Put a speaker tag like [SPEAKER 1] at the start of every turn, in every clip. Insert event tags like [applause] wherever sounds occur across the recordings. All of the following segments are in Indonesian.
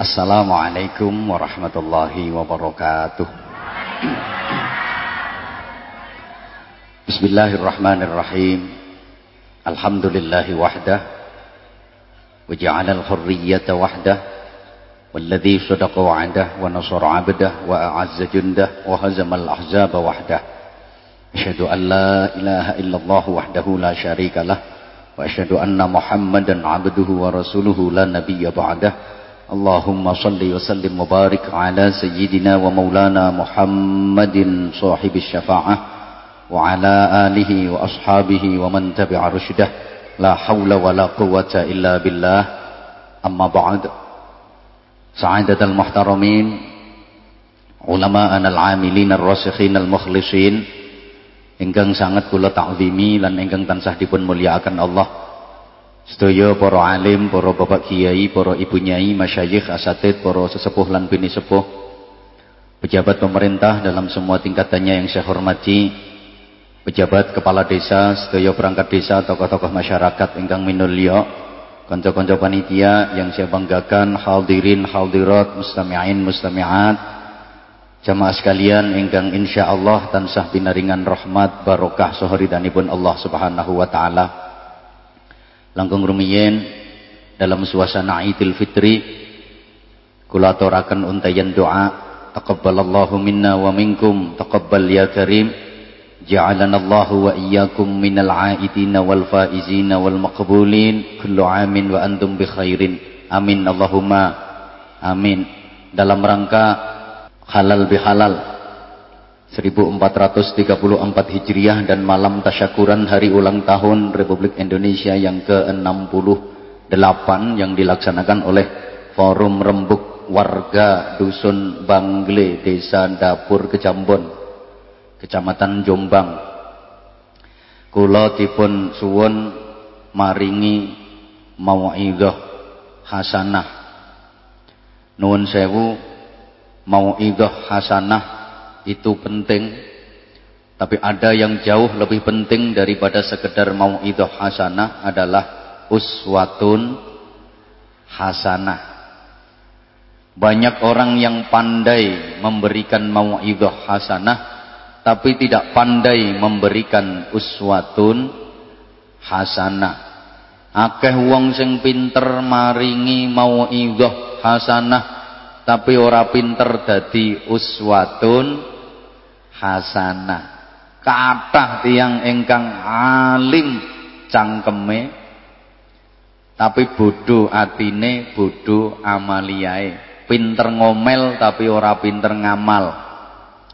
[SPEAKER 1] Assalamualaikum warahmatullahi wabarakatuh. Bismillahirrahmanirrahim. Alhamdulillahi wahdah. Waja'alal hurriyata wahdah. Walladhi sadaqa wa'adah wa nasur 'abdah wa a'azza jundah wa hazamal ahzaba wahdah. Asyhadu an la ilaha illallah wahdahu la syarika lah wa asyhadu anna Muhammadan 'abduhu wa rasuluhu la nabiyya ba'dah. اللهم صل وسلم وبارك على سيدنا ومولانا محمد صاحب الشفاعة وعلى آله وأصحابه ومن تبع رشده. لا حول ولا قوة إلا بالله. أما بعد سعادة المحترمين علماءنا العاملين الراسخين المخلصين ingkang sangat kula ta'zimi lan ingkang tansah dipun mulyakaken Allah. Sedaya para alim, para bapak kiai, para ibu nyai, masyayikh, asatid, para sesepuh lan bini sepuh, pejabat pemerintah dalam semua tingkatannya yang saya hormati, pejabat kepala desa, sedaya perangkat desa, tokoh-tokoh masyarakat ingkang minulya, kanca-kanca panitia yang saya banggakan, hadirin, hadirat, mustami'in, mustami'at, jamaah sekalian ingkang insyaallah tansah binaringan rahmat barokah sohoridanipun Allah Subhanahu wa taala langkung rumiyin dalam suasana Idul Fitri. Kula aturaken untayan doa. Taqabbalallahu minna wa minkum. Taqabbal ya karim. Ja'alana Allahu wa iyyakum minal aidina wal faizina wal maqbulin. Kullu amin wa antum bi khairin. Amin Allahumma. Amin. Dalam rangka halal bihalal 1434 Hijriah dan malam tasyakuran hari ulang tahun Republik Indonesia yang ke-68 yang dilaksanakan oleh Forum Rembuk Warga Dusun Bangle Desa Dapur Kejambon Kecamatan Jombang. Kula dipun suwun maringi mauidhah hasanah. Nuwun sewu mauidhah hasanah itu penting tapi ada yang jauh lebih penting daripada sekedar mau itu hasanah adalah uswatun hasanah. Banyak orang yang pandai memberikan mau itu hasanah tapi tidak pandai memberikan uswatun hasanah. Akeh wong sing pinter maringi mau itu hasanah tapi ora pinter dadi uswatun hasanah. Kathah tiang ingkang alim cangkeme tapi bodoh atine bodoh amaliae pinter ngomel tapi ora pinter ngamal.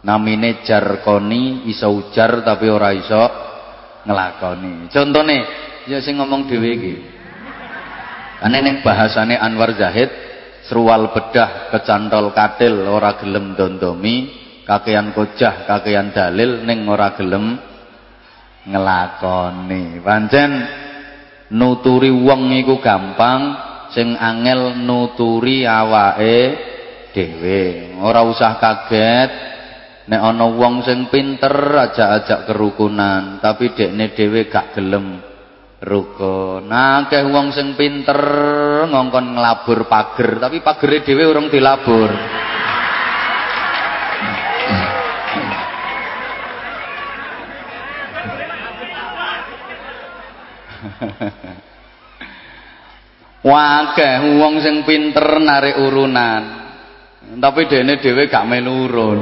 [SPEAKER 1] Namine jarkoni iso ujar tapi ora iso ngelakoni. Contohnya ya sing ngomong dhewe iki. Karena ini bahasane Anwar Zahid serual bedah kecantol katil ora gelem dondomi kakean kojah kakean dalil ning ora gelem ngelakoni. Pancen nuturi wong iku gampang sing angel nuturi awake dhewe. Ora usah kaget nek ana wong sing pinter ajak-ajak kerukunan tapi dekne dhewe gak gelem rukun. Nah, akeh wong sing pinter ngongkon nglabur pager, tapi pagere dhewe urung dilabur. [laughs] Wakeh wong sing pinter narik urunan. Tapi dene dhewe gak melu urun.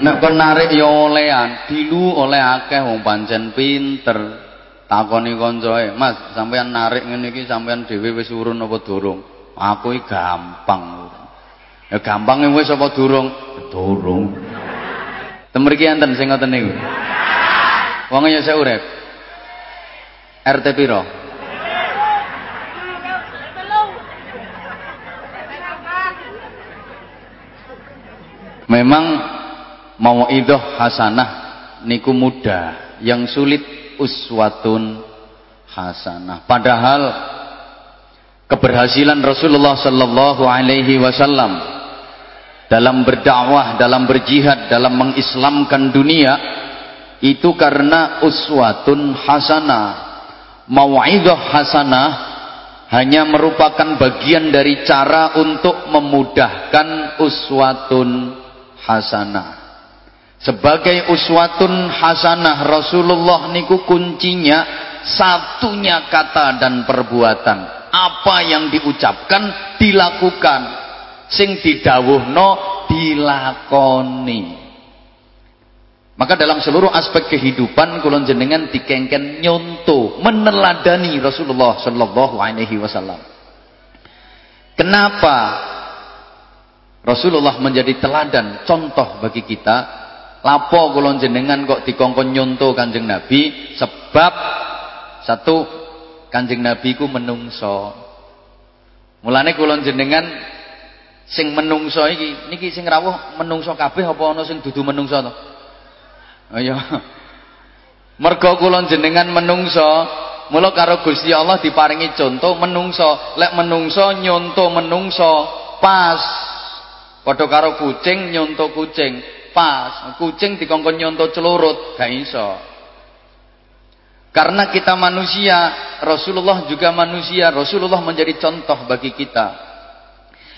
[SPEAKER 1] Nek kon narik ya olehan, dilu oleh akeh wong pancen pinter. Takoni kancae, "Mas, sampean narik ngene iki sampean dhewe wis urun apa durung?" Aku iki gampang. Ya gampang wis apa durung? Durung. Temeriki enten sing ngoten niku. Wong ya saya urip. RT piro? Memang mauidhah hasanah niku mudah, yang sulit uswatun hasanah. Padahal keberhasilan Rasulullah sallallahu alaihi wasallam dalam berdakwah, dalam berjihad, dalam mengislamkan dunia itu karena uswatun hasanah. Mauidhah hasanah hanya merupakan bagian dari cara untuk memudahkan uswatun hasanah. Sebagai uswatun hasanah Rasulullah niku kuncinya satunya kata dan perbuatan. Apa yang diucapkan dilakukan. Sing didawuhno dilakoni. Maka dalam seluruh aspek kehidupan kulon jenengan dikengken nyonto, meneladani Rasulullah sallallahu alaihi wasallam. Kenapa Rasulullah menjadi teladan, contoh bagi kita? Lapo kulon jenengan kok dikongkon nyonto Kanjeng Nabi? Sebab satu Kanjeng Nabi ku menungso. Mulane kulon jenengan sing menungso iki niki sing rawuh menungso kabeh apa ana sing dudu menungso to? Ayo. Mergo kula jenengan menungso, mula karo Gusti Allah diparingi contoh menungso. Lek menungso nyonto menungso pas. Padha karo kucing nyonto kucing pas. Kucing dikongkon nyonto celurut, gak iso. Karena kita manusia, Rasulullah juga manusia. Rasulullah menjadi contoh bagi kita.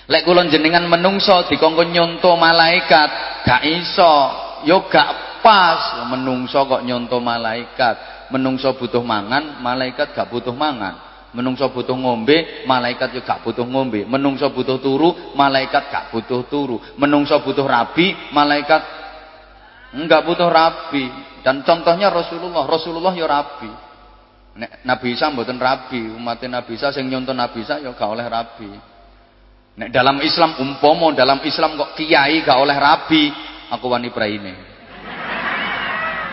[SPEAKER 1] Lek jenengan menungso dikongkon nyonto malaikat, gak iso. Yo gak pas menungso kok nyonto malaikat menungso butuh mangan malaikat gak butuh mangan menungso butuh ngombe malaikat juga gak butuh ngombe. Menungso butuh turu malaikat gak butuh turu. Menungso butuh rabi malaikat enggak butuh rabi. Dan contohnya Rasulullah. Rasulullah ya rabi. Nabi Isa mboten rabi. Umatnya Nabi Isa sing nyonto Nabi Isa ya gak oleh rabi. Nek dalam Islam umpomo dalam Islam kok kiai gak oleh rabi aku wani praine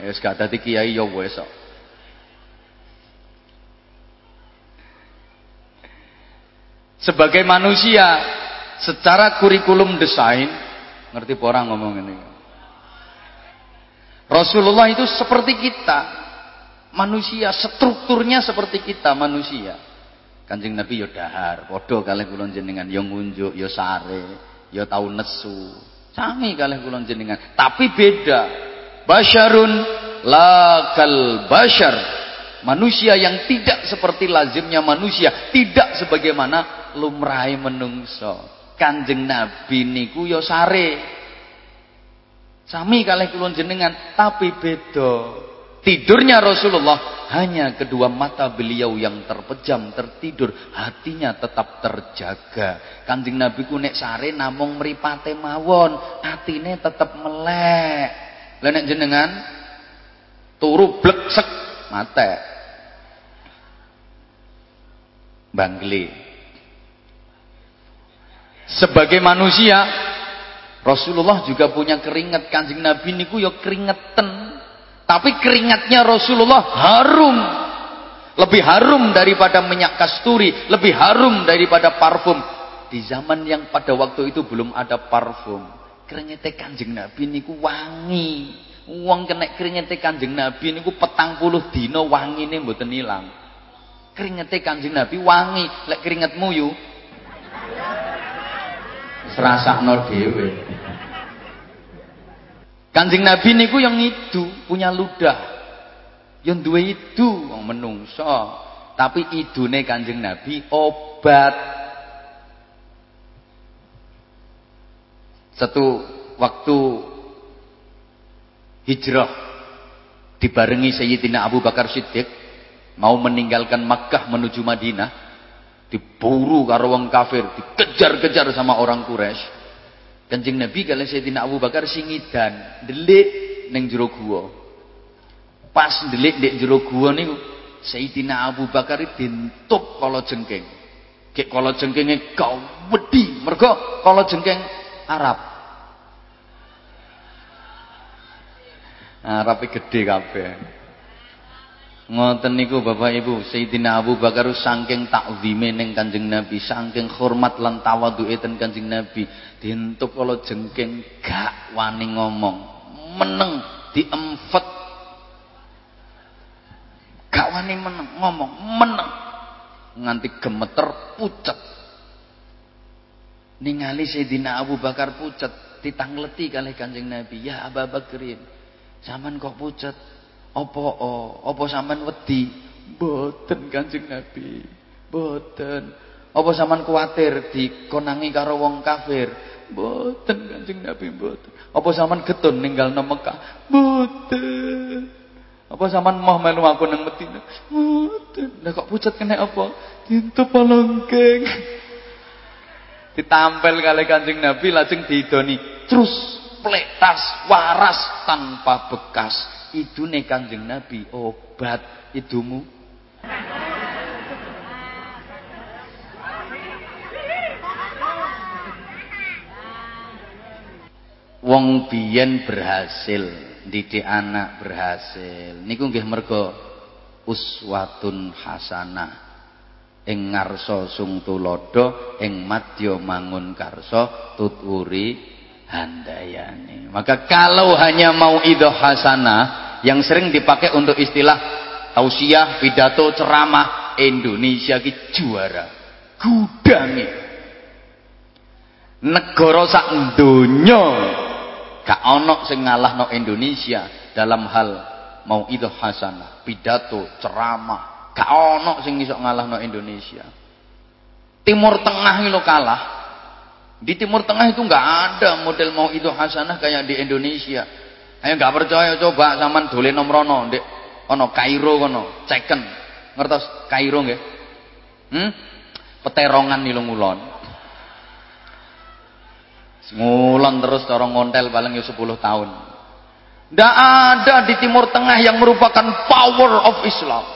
[SPEAKER 1] Wis gak dadi kiai ya wis Sebagai manusia secara kurikulum desain ngerti orang ngomong ini. Rasulullah itu seperti kita. Manusia strukturnya seperti kita manusia. Kanjeng Nabi ya dahar, padha kalih kula jenengan ya ngunjuk, ya sare, ya tau nesu. Sami kalih kula jenengan, tapi beda. Basyarun lakal basyar. Manusia yang tidak seperti lazimnya manusia, tidak sebagaimana lumrahe menungso. Kanjeng Nabi niku ya sare. Sami kalih kula jenengan, tapi beda. Tidurnya Rasulullah hanya kedua mata beliau yang terpejam, tertidur, hatinya tetap terjaga. Kanjeng Nabi ku nek sare namung mripate mawon, atine tetap melek. Lah nek jenengan turu bleksek mate. Bangli. Sebagai manusia Rasulullah juga punya keringat Kanjeng Nabi niku ya keringetan. Tapi keringatnya Rasulullah harum. Lebih harum daripada minyak kasturi, lebih harum daripada parfum. Di zaman yang pada waktu itu belum ada parfum keringete Kanjeng Nabi niku wangi. Wong kena keringete Kanjeng Nabi niku petang puluh dina wangine mboten ilang. Keringete Kanjeng Nabi wangi, lek keringetmu yu serasakno dhewe. Kanjeng Nabi niku yang itu punya ludah. Yang duwe itu wong menungso. Tapi idune Kanjeng Nabi obat. Satu waktu hijrah dibarengi Sayyidina Abu Bakar Siddiq mau meninggalkan Makkah menuju Madinah diburu karo wong kafir dikejar-kejar sama orang Quraisy. Kanjeng Nabi kalian Sayyidina Abu Bakar singidan delik ning jero gua. Pas delik ndek jero gua niku Sayyidina Abu Bakar dintup kala jengking. Kek kala jengkinge gak wedi mergo kala jengking Arab. Nah, gede kabeh. Ngoten niku Bapak Ibu, Sayyidina Abu Bakar saking takzime ning Kanjeng Nabi, saking hormat lan tawadhuke ten Kanjeng Nabi, dientuk kala jengking gak wani ngomong. Meneng diempet. Gak wani meneng ngomong, meneng. Nganti gemeter pucet. Ningali Sayyidina Abu Bakar pucet, ditangleti kalih Kanjeng Nabi, "Ya Abu Bakrin, Saman kok pucet? Apa oh, apa sampean wedi? Mboten Kanjeng Nabi.
[SPEAKER 2] Boten. Apa sampean kuwatir dikonangi karo wong kafir? Boten Kanjeng Nabi boten. Apa sampean getun ninggalno Mekah? Boten. Apa sampean mau melu aku nang Madinah? Boten. Lah kok pucet kena apa? Dintu palongkeng. Ditampel kali Kanjeng Nabi lajeng diidoni terus pletas waras tanpa bekas. Idune Kanjeng Nabi obat idumu. Wong biyen berhasil, didik anak berhasil. Niku nggih mergo uswatun hasanah. Ing ngarsa sung tulodo, ing madya mangun karsa tuturi handayani. Maka kalau hanya mau idoh hasanah yang sering dipakai untuk istilah tausiah, pidato, ceramah Indonesia ki juara. Gudangi. Negara sak donya Gak ono sing ngalahno Indonesia dalam hal mau itu hasanah, pidato, ceramah. Gak ono sing iso ngalahno Indonesia. Timur Tengah lo kalah. Di Timur Tengah itu nggak ada model mau itu hasanah kayak di Indonesia. Ayo nggak percaya coba zaman dolen nomrono dek ono Kairo kono, ceken. Ngertos Kairo nggih? Hmm? Peterongan nilung ulon. Ngulon terus cara ngontel paling ya 10 tahun. Tidak ada di Timur Tengah yang merupakan power of Islam.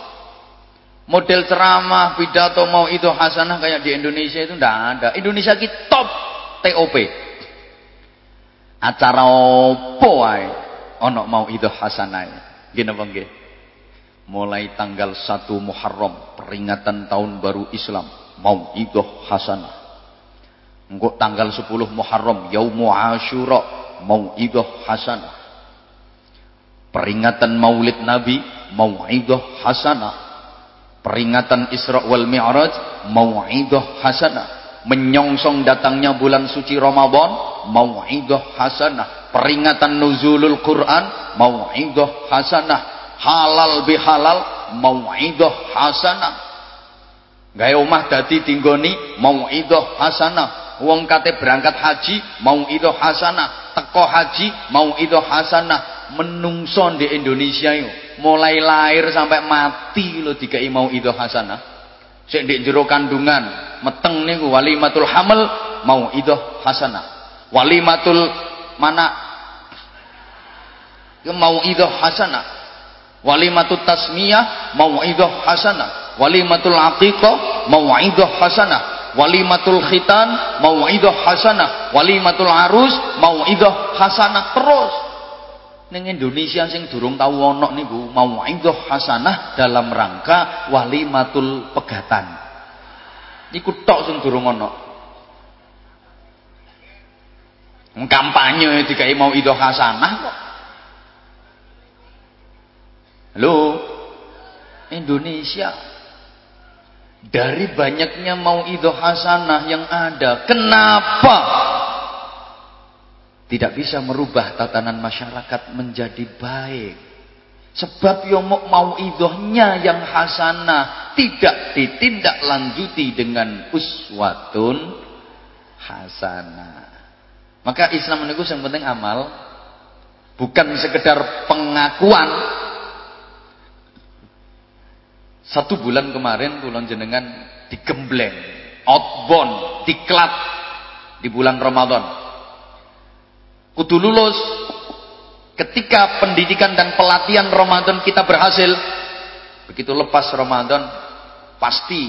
[SPEAKER 2] Model ceramah, pidato mau itu hasanah kayak di Indonesia itu tidak ada. Indonesia kita top TOP. Acara opo wae ono mau itu hasanah. Gini bang Mulai tanggal 1 Muharram peringatan tahun baru Islam mau itu hasanah Engkau tanggal 10 Muharram Yaumu Ashura Mau'idah Hasanah Peringatan Maulid Nabi Mau'idah Hasanah Peringatan Isra wal Mi'raj Mau'idah Hasanah Menyongsong datangnya bulan suci Ramadan Mau'idah Hasanah. Peringatan Nuzulul Quran Mau'idah Hasanah. Halal bihalal Mau'idah Hasanah. Gaya omah dadi tinggoni mau'idah hasanah. Wong kate berangkat haji mau itu hasanah. Teko haji mau itu hasanah. Menungso di Indonesia itu mulai lahir sampai mati lo dikai itu hasanah di jero kandungan meteng niku walimatul hamil mau itu hasanah. Walimatul mana? Ya mau itu hasanah. Walimatul tasmiyah mau itu hasanah. Walimatul aqiqah mau itu hasanah. Walimatul khitan mau'idah hasanah. Walimatul arus mau'idah hasanah. Terus ning Indonesia sing durung tau ana niku mau'idah hasanah dalam rangka walimatul pegatan. Niku tok sing durung ana. Kampanye dikai mau idoh hasanah kok. Halo Indonesia dari banyaknya mau itu hasanah yang ada kenapa tidak bisa merubah tatanan masyarakat menjadi baik. Sebab yang mau idohnya yang hasanah tidak ditindaklanjuti dengan uswatun hasanah. Maka Islam menunggu yang penting amal bukan sekedar pengakuan. Satu bulan kemarin kulon jenengan digembleng, outbound, diklat di bulan Ramadan. Kudu lulus ketika pendidikan dan pelatihan Ramadan kita berhasil. Begitu lepas Ramadan pasti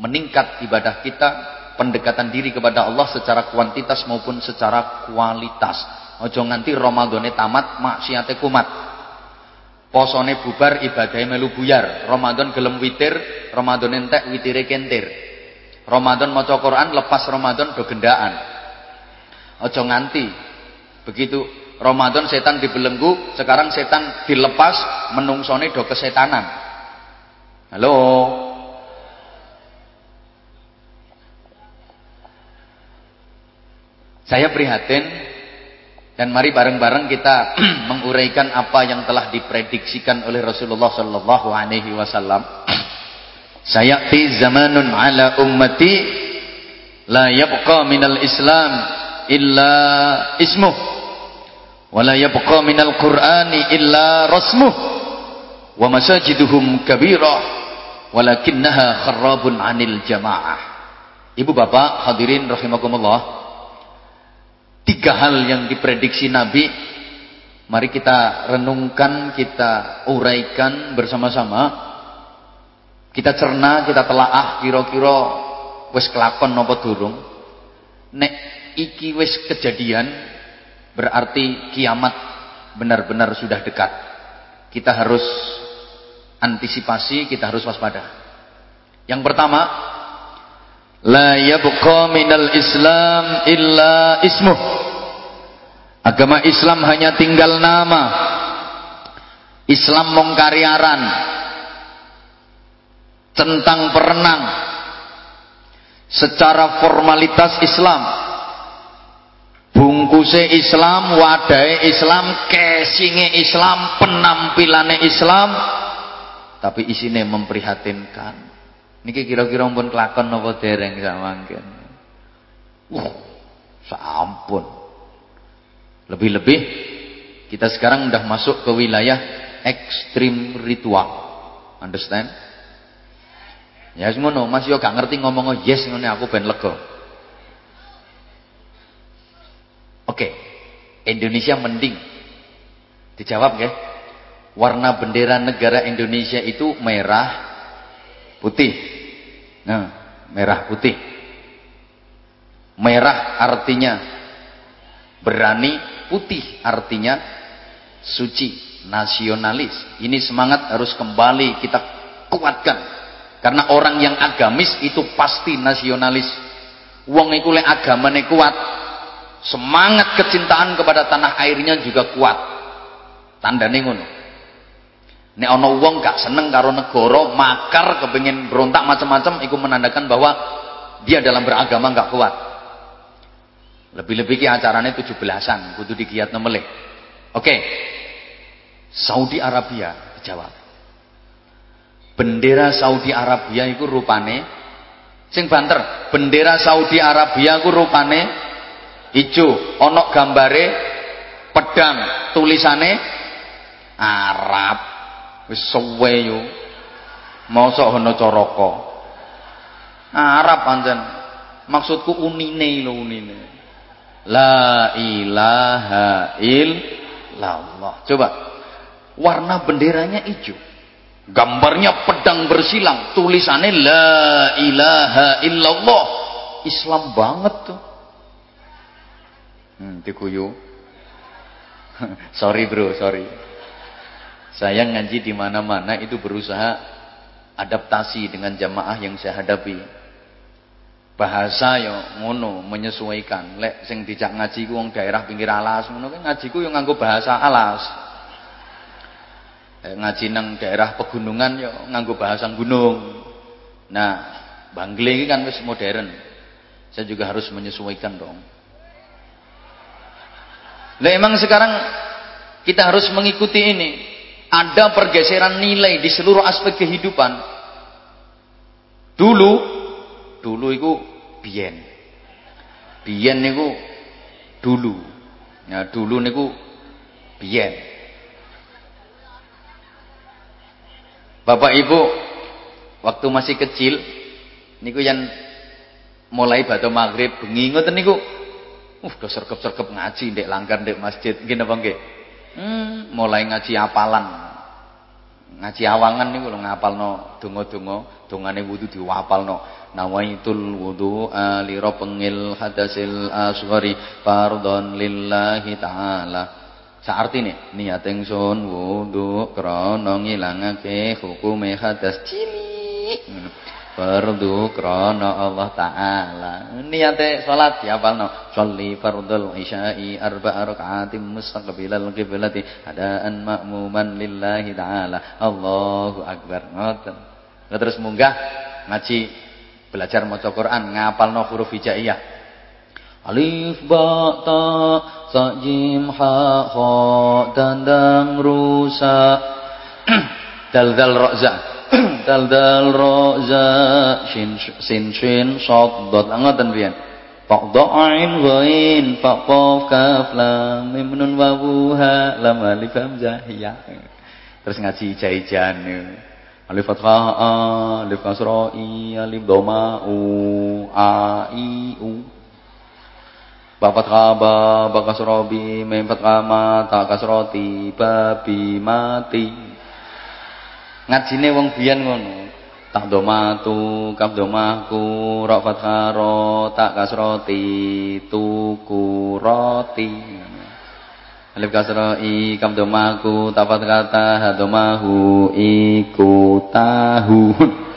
[SPEAKER 2] meningkat ibadah kita, pendekatan diri kepada Allah secara kuantitas maupun secara kualitas. Ojo nganti Ramadannya tamat maksiate kumat posone bubar ibadahnya melu buyar Ramadan gelem witir Ramadan entek witire kentir Ramadan maca Quran lepas Ramadan do gendaan aja nganti begitu Ramadan setan dibelenggu sekarang setan dilepas menungsone do kesetanan. Halo? Saya prihatin dan mari bareng-bareng kita [clears throat] menguraikan apa yang telah diprediksikan oleh Rasulullah sallallahu alaihi wasallam. [clears throat] sayati zamanun ala ummati la yabqa minal islam illa ismuh. Wa la yabqa minal qur'ani illa rasmuh. Wa masajiduhum kabirah walakinnaha kharrabun anil jamaah. Ibu bapak hadirin rahimakumullah. Tiga hal yang diprediksi Nabi. Mari kita renungkan kita uraikan bersama-sama. Kita cerna, kita telaah kira-kira wis kelakon napa durung. Nek iki wis kejadian berarti kiamat benar-benar sudah dekat. Kita harus antisipasi, kita harus waspada. Yang pertama, la yabqa minal Islam illa ismuh. Agama Islam hanya tinggal nama. Islam mongkariaran centang perenang secara formalitas Islam bungkuse Islam wadai Islam kesinge Islam penampilannya Islam tapi isine memprihatinkan. Niki kira-kira pun kelakon napa dereng samangken uh sampun. Lebih-lebih kita sekarang udah masuk ke wilayah ekstrim ritual. Understand? Ya ngono, Mas yo gak ngerti ngomong yes ngene aku ben lega. Oke. Indonesia mending. Dijawab nggih. Warna bendera negara Indonesia itu merah putih. Nah, merah putih. Merah artinya berani, putih artinya suci, nasionalis. Ini semangat harus kembali kita kuatkan karena orang yang agamis itu pasti nasionalis. Wong iku lek agamane kuat, semangat kecintaan kepada tanah airnya juga kuat. Tandane ngono. Nek ana wong gak seneng karo negara, makar kepengin berontak macam-macam iku menandakan bahwa dia dalam beragama gak kuat. Lebih-lebih ki acarane 17-an, kudu digiatno. Oke. Saudi Arabia dijawab bendera Saudi Arabia itu rupane sing banter bendera Saudi Arabia itu rupane hijau onok gambare pedang tulisane Arab. Wis suwe yo. Mosok hono coroko Arab pancen. Maksudku unine lho unine. La ilaha illallah. Coba warna benderanya hijau Gambarnya pedang bersilang, tulisannya la ilaha illallah. Islam banget tuh. Hmm, dikuyu. [laughs] sorry bro, sorry. Saya ngaji di mana-mana itu berusaha adaptasi dengan jamaah yang saya hadapi. Bahasa yo ngono menyesuaikan. Lek sing dijak ngaji ku wong daerah pinggir alas ngono kan ngaji ku yo nganggo bahasa alas. Eh, ngaji nang daerah pegunungan yo nganggo bahasa gunung. Nah, Bangle ini kan wis modern. Saya juga harus menyesuaikan dong. Nah, emang sekarang kita harus mengikuti ini. Ada pergeseran nilai di seluruh aspek kehidupan. Dulu, dulu itu biyen. Biyen niku dulu. Ya, dulu niku biyen. Bapak Ibu waktu masih kecil niku yang mulai batu maghrib bengi ngoten niku uh do serkep-serkep ngaji ndek langgar ndek masjid. Nggih napa hmm, mulai ngaji apalan. Ngaji awangan niku lho ngapalno donga-donga dongane wudu diwapalno. Nawaitul wudu li pengil hadasil asghari fardhon lillahi ta'ala. Saartine niat ingsun wudu krana ngilangake hukume hadas. Cilik. Fardu krana Allah taala. Niate salat diapalno. Sholli fardul isya'i arba'a raka'atin mustaqbilal qiblati hadaan ma'muman lillahi taala. Allahu akbar. Ngoten. Terus munggah ngaji belajar maca Quran ngapalno huruf hijaiyah. Alif ba ta sa ha kha dandang rusa [clears throat] dal dal ra [clears throat] dal dal ro za shin sin shin shad dot. Ngoten pian fa ain wa in fa qaf kaf lam mim nun wawu ha lam alif hamzah ya. Terus ngaji jaijan alif fathah a alif kasra i alif doma u a i u. Ba fathah ba ba kasra bi mim fathah ma ta kasra ti ba bi mati ngajine wong biyen ngono tak domatu kaf domaku ra fatharo tak kasroti tuku roti. Alif kasroi kaf domaku tak kata hadomahu iku tahu. [laughs]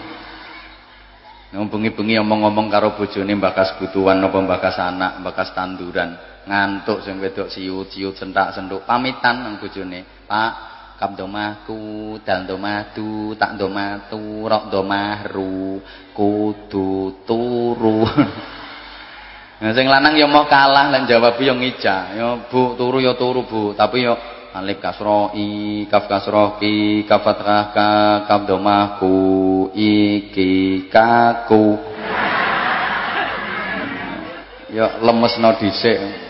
[SPEAKER 2] Bengi-bengi omong-omong karo bojone mbakas butuhan apa mbakas anak mbakas tanduran ngantuk sing wedok siut-siut sentak-sentuk pamitan nang bojone Pak kam domaku dal domatu tak domatu rok domahru kudu turu Nah [laughs] sing lanang ya mau kalah lan jawab yo ngija. Ya Bu turu ya turu Bu, tapi yo alif kasro i kaf kasro ki kaf fathah ka kaf domahku iki kaku. [laughs] Ya lemesno dhisik.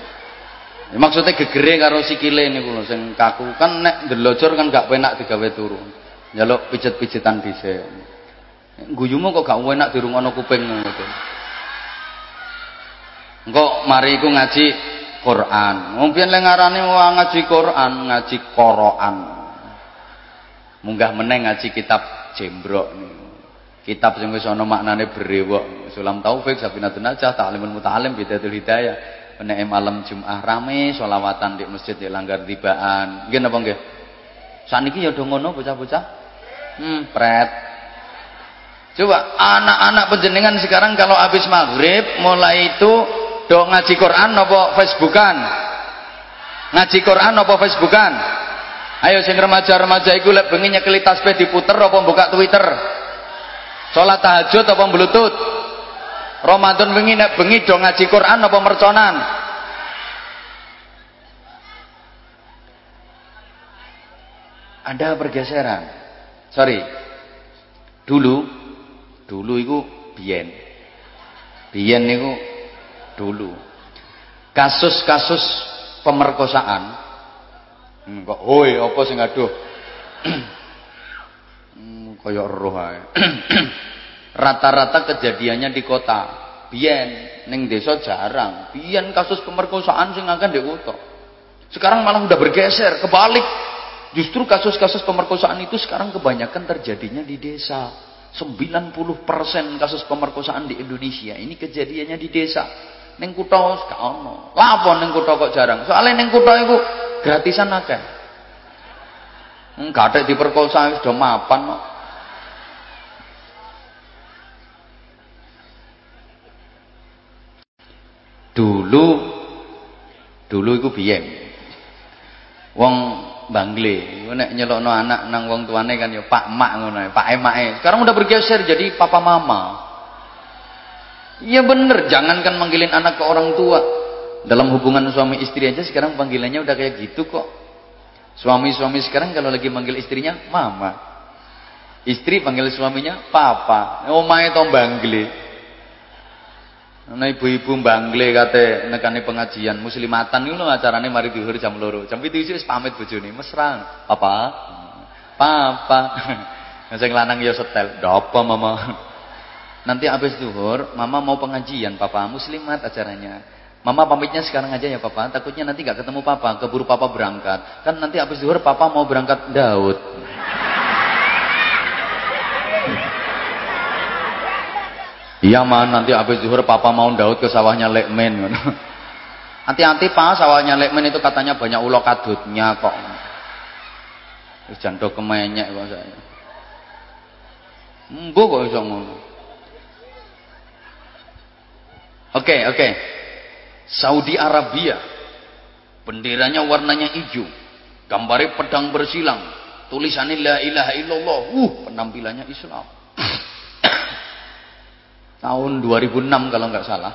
[SPEAKER 2] Ya, maksudnya gegere karo sikile niku lho sing kaku. Kan nek ndelojor kan gak penak digawe turu. Njaluk pijet-pijetan dhisik. Guyumu kok gak enak dirungono kuping ngono Engko mari iku ngaji Quran. Mungkin le ngarane ngaji Quran, ngaji Qur'an. Munggah meneng ngaji kitab Jembrok niku. Kitab sing wis ana maknane brewok. Sulam Taufik, Sabinatul Najah, Ta'limul Muta'alim, Bidayatul Hidayah menek malam Jumat rame solawatan di masjid di langgar tibaan. Nggih napa nggih? Saniki ya ngono bocah-bocah? Hmm pret. Coba anak-anak penjenengan sekarang kalau habis maghrib mulai itu do ngaji Quran apa Facebookan? Ngaji Quran apa Facebookan? Ayo sing remaja-remaja iku lek bengi nyekeli tasbih diputer apa buka Twitter? Sholat tahajud apa bluetooth Ramadan bengi nek bengi do ngaji Quran apa merconan? Ada pergeseran. Sorry. Dulu dulu itu biyen. Biyen niku dulu. Kasus-kasus pemerkosaan hmm, kok hoi apa sing aduh [clears throat] hmm, roh ae [clears throat] rata-rata kejadiannya di kota. Biyen neng desa jarang. Biyen kasus pemerkosaan sing akan di kota. Sekarang malah udah bergeser kebalik. Justru kasus-kasus pemerkosaan itu sekarang kebanyakan terjadinya di desa. 90% kasus pemerkosaan di Indonesia ini kejadiannya di desa. Neng kutha gak ono. Lapo neng kutha kok jarang? Soalnya neng kutha itu gratisan akeh. Enggak ada diperkosa do mapan Dulu dulu iku biyen. Wong Bangle, nek nyelokno anak nang wong tuane kan ya Pak Mak ngono ya, Pak Emake. Sekarang udah bergeser jadi Papa Mama. Iya bener, jangankan manggilin anak ke orang tua. Dalam hubungan suami istri aja sekarang panggilannya udah kayak gitu kok. Suami-suami sekarang kalau lagi manggil istrinya mama. Istri panggil suaminya papa. Omahe to bangle. Ana ibu-ibu mbangle kate nekane pengajian muslimatan niku lho acarane mari zuhur jam 2. Jam 7 wis pamit bojone mesra. Papa. Papa. [laughs] Sing lanang ya setel. Dapa mama? Nanti habis zuhur mama mau pengajian papa muslimat acaranya. Mama pamitnya sekarang aja ya papa. Takutnya nanti gak ketemu papa, keburu papa berangkat. Kan nanti habis zuhur papa mau berangkat Daud. Iya man nanti habis zuhur papa mau Daud ke sawahnya Lekmen [laughs] Hati-hati pak sawahnya Lekmen itu katanya banyak ulo kadutnya kok. Jantung kemenyek kok saya. Mbo kok ngono. Oke, oke. Saudi Arabia. Benderanya warnanya hijau. Gambarnya pedang bersilang. Tulisannya la ilaha illallah. Uh, penampilannya Islam tahun 2006 kalau nggak salah.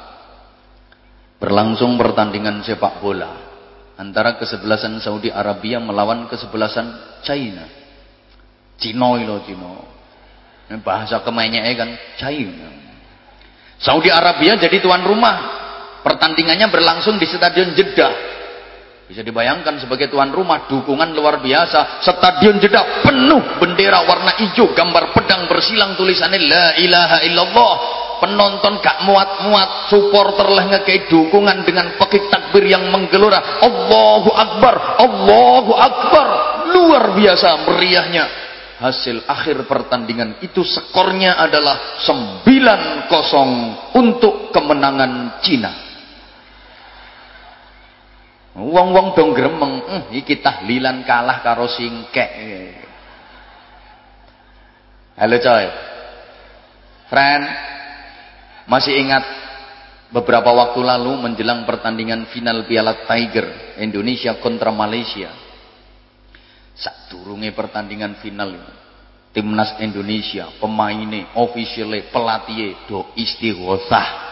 [SPEAKER 2] Berlangsung pertandingan sepak bola antara kesebelasan Saudi Arabia melawan kesebelasan China. Cino lo Cino. Bahasa kemainnya kan cair Saudi Arabia jadi tuan rumah. Pertandingannya berlangsung di stadion Jeddah. Bisa dibayangkan sebagai tuan rumah dukungan luar biasa. Stadion Jeddah penuh bendera warna hijau gambar pedang bersilang tulisannya la ilaha illallah penonton gak muat-muat supporter lah ngekei dukungan dengan pakai takbir yang menggelora Allahu Akbar Allahu Akbar luar biasa meriahnya hasil akhir pertandingan itu skornya adalah 9-0 untuk kemenangan Cina. Wong-wong dong gremeng, eh, iki tahlilan kalah karo singkek. Halo coy. Friend, masih ingat beberapa waktu lalu menjelang pertandingan final Piala Tiger Indonesia kontra Malaysia Sadurunge pertandingan final ini. Timnas Indonesia, pemainnya, ofisialnya, pelatihnya do istighosah.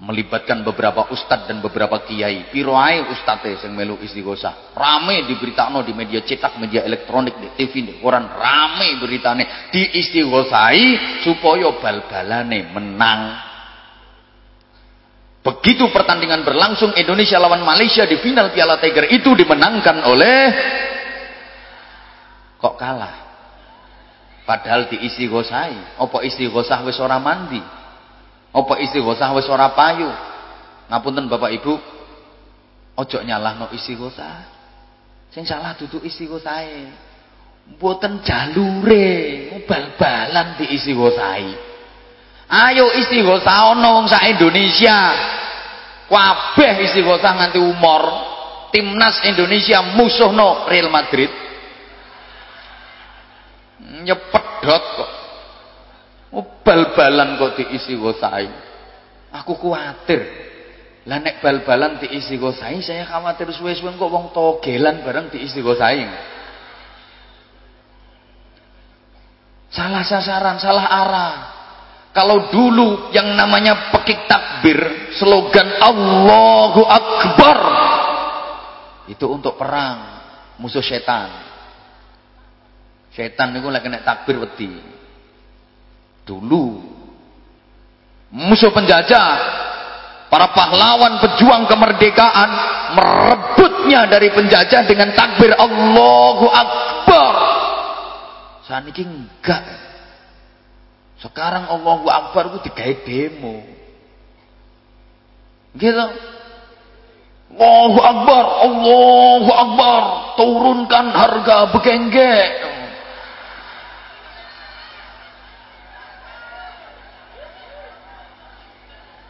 [SPEAKER 2] Melibatkan beberapa ustadz dan beberapa kiai. Piro ae ustadze sing melu istighosah. Rame diberitakan di media cetak, media elektronik, di TV, di koran rame beritane diistighosahi supaya bal-balane menang Begitu pertandingan berlangsung Indonesia lawan Malaysia di final Piala Tiger itu dimenangkan oleh kok kalah. Padahal diisi gosai. Apa gosah wis ora mandi? Apa gosah wis ora payu? Ngapunten Bapak Ibu, ojo nyalahno gosah. Sing salah duduk istighosahe. Mboten jalure, bal-balan diisi gosai. Ayo istighosah ono wong sak Indonesia. Kabeh istighosah nganti umur. Timnas Indonesia musuhno Real Madrid. Nyepedot kok. Oh, bal-balan kok diisi gosai. Aku kuatir. Lah nek bal-balan diisi gosai, saya khawatir suwe-suwe kok wong togelan bareng diisi gosai. Salah sasaran, salah arah. Kalau dulu yang namanya pekik takbir, slogan Allahu Akbar itu untuk perang musuh setan. Setan itu lagi naik takbir wedi. Dulu musuh penjajah, para pahlawan pejuang kemerdekaan merebutnya dari penjajah dengan takbir Allahu Akbar. Saat ini enggak. Sekarang Allahu Akbar itu digawe demo. Gitu. Allahu Akbar, Allahu Akbar, turunkan harga begengge.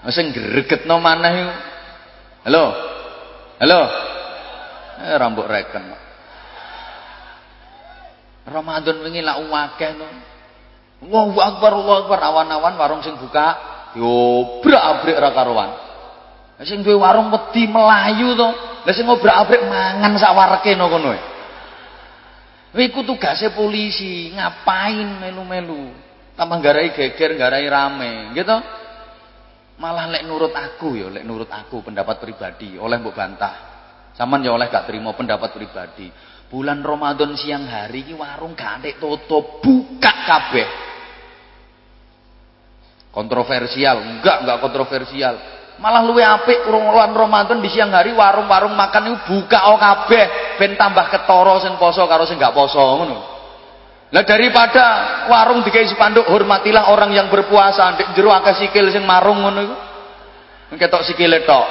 [SPEAKER 2] Sing gregetno maneh iku. Halo. Halo. Eh rambut reken. Ramadan wingi lak akeh no. Allahu Akbar, Allahu Akbar, awan-awan warung sing buka diobrak-abrik ra karuan. Sing duwe warung wedi melayu to. Lah sing ngobrak-abrik mangan sak wareke no kono. Iku tugase polisi, ngapain melu-melu? Tambah garai geger, garai rame, gitu. Malah lek nurut aku ya, lek nurut aku pendapat pribadi, oleh mbok bantah. Saman ya oleh gak terima pendapat pribadi. Bulan Ramadan siang hari ini warung gak tutup, buka kabeh kontroversial enggak enggak kontroversial malah luwe apik urung Ramadan di siang hari warung-warung makan itu buka oh kabeh ben tambah ketoro sing poso karo sing gak poso ngono lah daripada warung dikai spanduk hormatilah orang yang berpuasa ndek jero akeh sikil sing marung ngono iku ketok sikile tok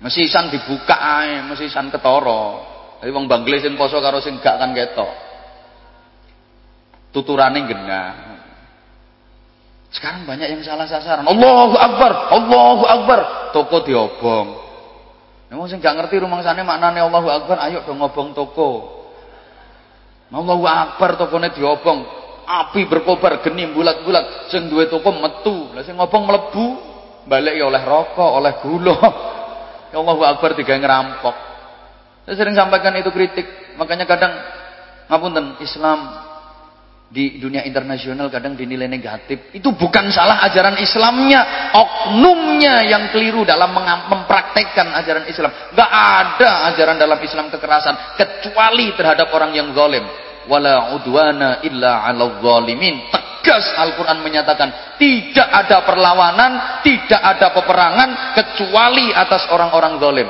[SPEAKER 2] mesisan dibuka ae mesisan ketoro jadi wong bangle sing poso karo sing gak kan ketok tuturane genah sekarang banyak yang salah sasaran. Allahu Akbar, Allahu Akbar. Toko diobong. Memang sing gak ngerti sana maknane Allahu Akbar, ayo dong ngobong toko. Allahu Akbar tokone diobong. Api berkobar geni bulat-bulat. Sing duwe toko metu. Lah sing ngobong mlebu, balik ya oleh rokok, oleh gula. [laughs] Ya Allahu Akbar tiga ngerampok. Saya sering sampaikan itu kritik. Makanya kadang ngapunten Islam di dunia internasional kadang dinilai negatif. Itu bukan salah ajaran Islamnya, oknumnya yang keliru dalam mempraktekkan ajaran Islam. Gak ada ajaran dalam Islam kekerasan kecuali terhadap orang yang zalim. wala udwana illa 'alal zalimin. Tegas Al-Qur'an menyatakan tidak ada perlawanan, tidak ada peperangan kecuali atas orang-orang zalim.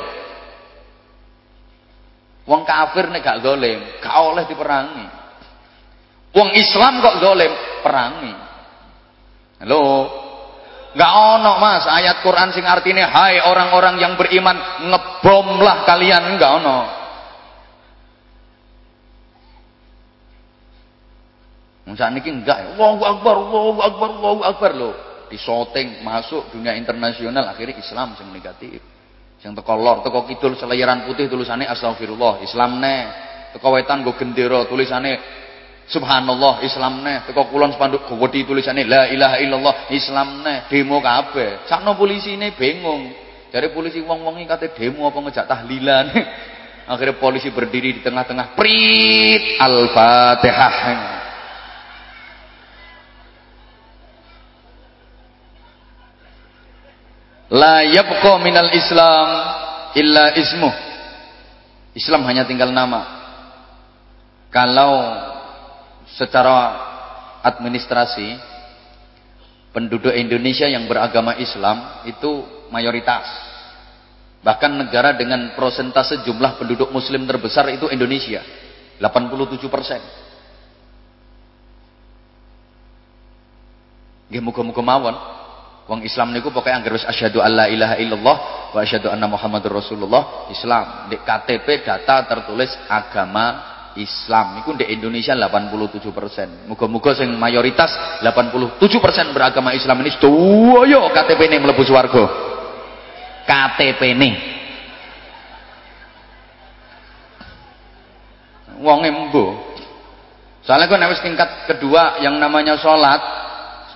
[SPEAKER 2] Wong kafir nek gak zalim, gak oleh diperangi. Wong Islam kok zalim, perangi. Halo. Gak ono mas ayat Quran sing artinya hai orang-orang yang beriman ngebomlah kalian enggak ono. Saat ini enggak, Allahu Akbar, Allahu Akbar, Allahu Akbar loh. Disoting masuk dunia internasional akhirnya Islam sing negatif. Sing teko lor, teko kidul selayaran putih tulisannya astagfirullah, Islam ne. Teko wetan go gendera tulisannya subhanallah, Islam ne. Teko kulon spanduk gede tulisannya la ilaha illallah, Islam ne. Demo kabeh. Sakno ini bingung. Dari polisi wong-wong iki kate demo apa ngejak tahlilan. [laughs] Akhirnya polisi berdiri di tengah-tengah. Prit Al-Fatihah. La yabqa minal Islam illa ismuh. Islam hanya tinggal nama. Kalau secara administrasi penduduk Indonesia yang beragama Islam itu mayoritas. Bahkan negara dengan prosentase jumlah penduduk muslim terbesar itu Indonesia. 87 persen. Nggih muga-muga mawon Wong Islam niku pokoknya anggar wis asyhadu alla ilaha illallah wa asyhadu anna muhammadur rasulullah Islam. Di KTP data tertulis agama Islam. Iku di Indonesia 87%. Muga-muga sing mayoritas 87% beragama Islam ini sedoyo KTP ini mlebu swarga. KTP ini. Wong embo. Soalnya kan wis tingkat kedua yang namanya sholat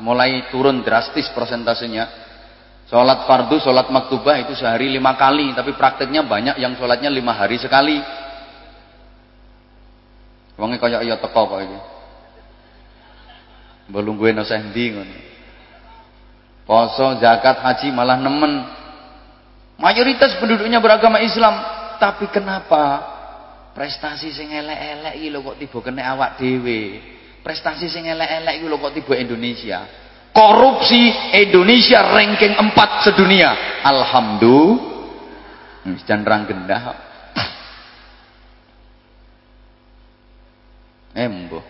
[SPEAKER 2] mulai turun drastis persentasenya sholat fardu, sholat maktubah itu sehari lima kali tapi prakteknya banyak yang sholatnya lima hari sekali wongnya kayak iya teko kok ini belum gue noseh ngono poso, zakat, haji malah nemen mayoritas penduduknya beragama Islam tapi kenapa prestasi sing elek-elek iki lho kok tiba kena awak dhewe prestasi sing elek-elek iku lho kok tiba Indonesia. Korupsi Indonesia ranking 4 sedunia. Alhamdulillah. Wis jan rang gendah. Embo.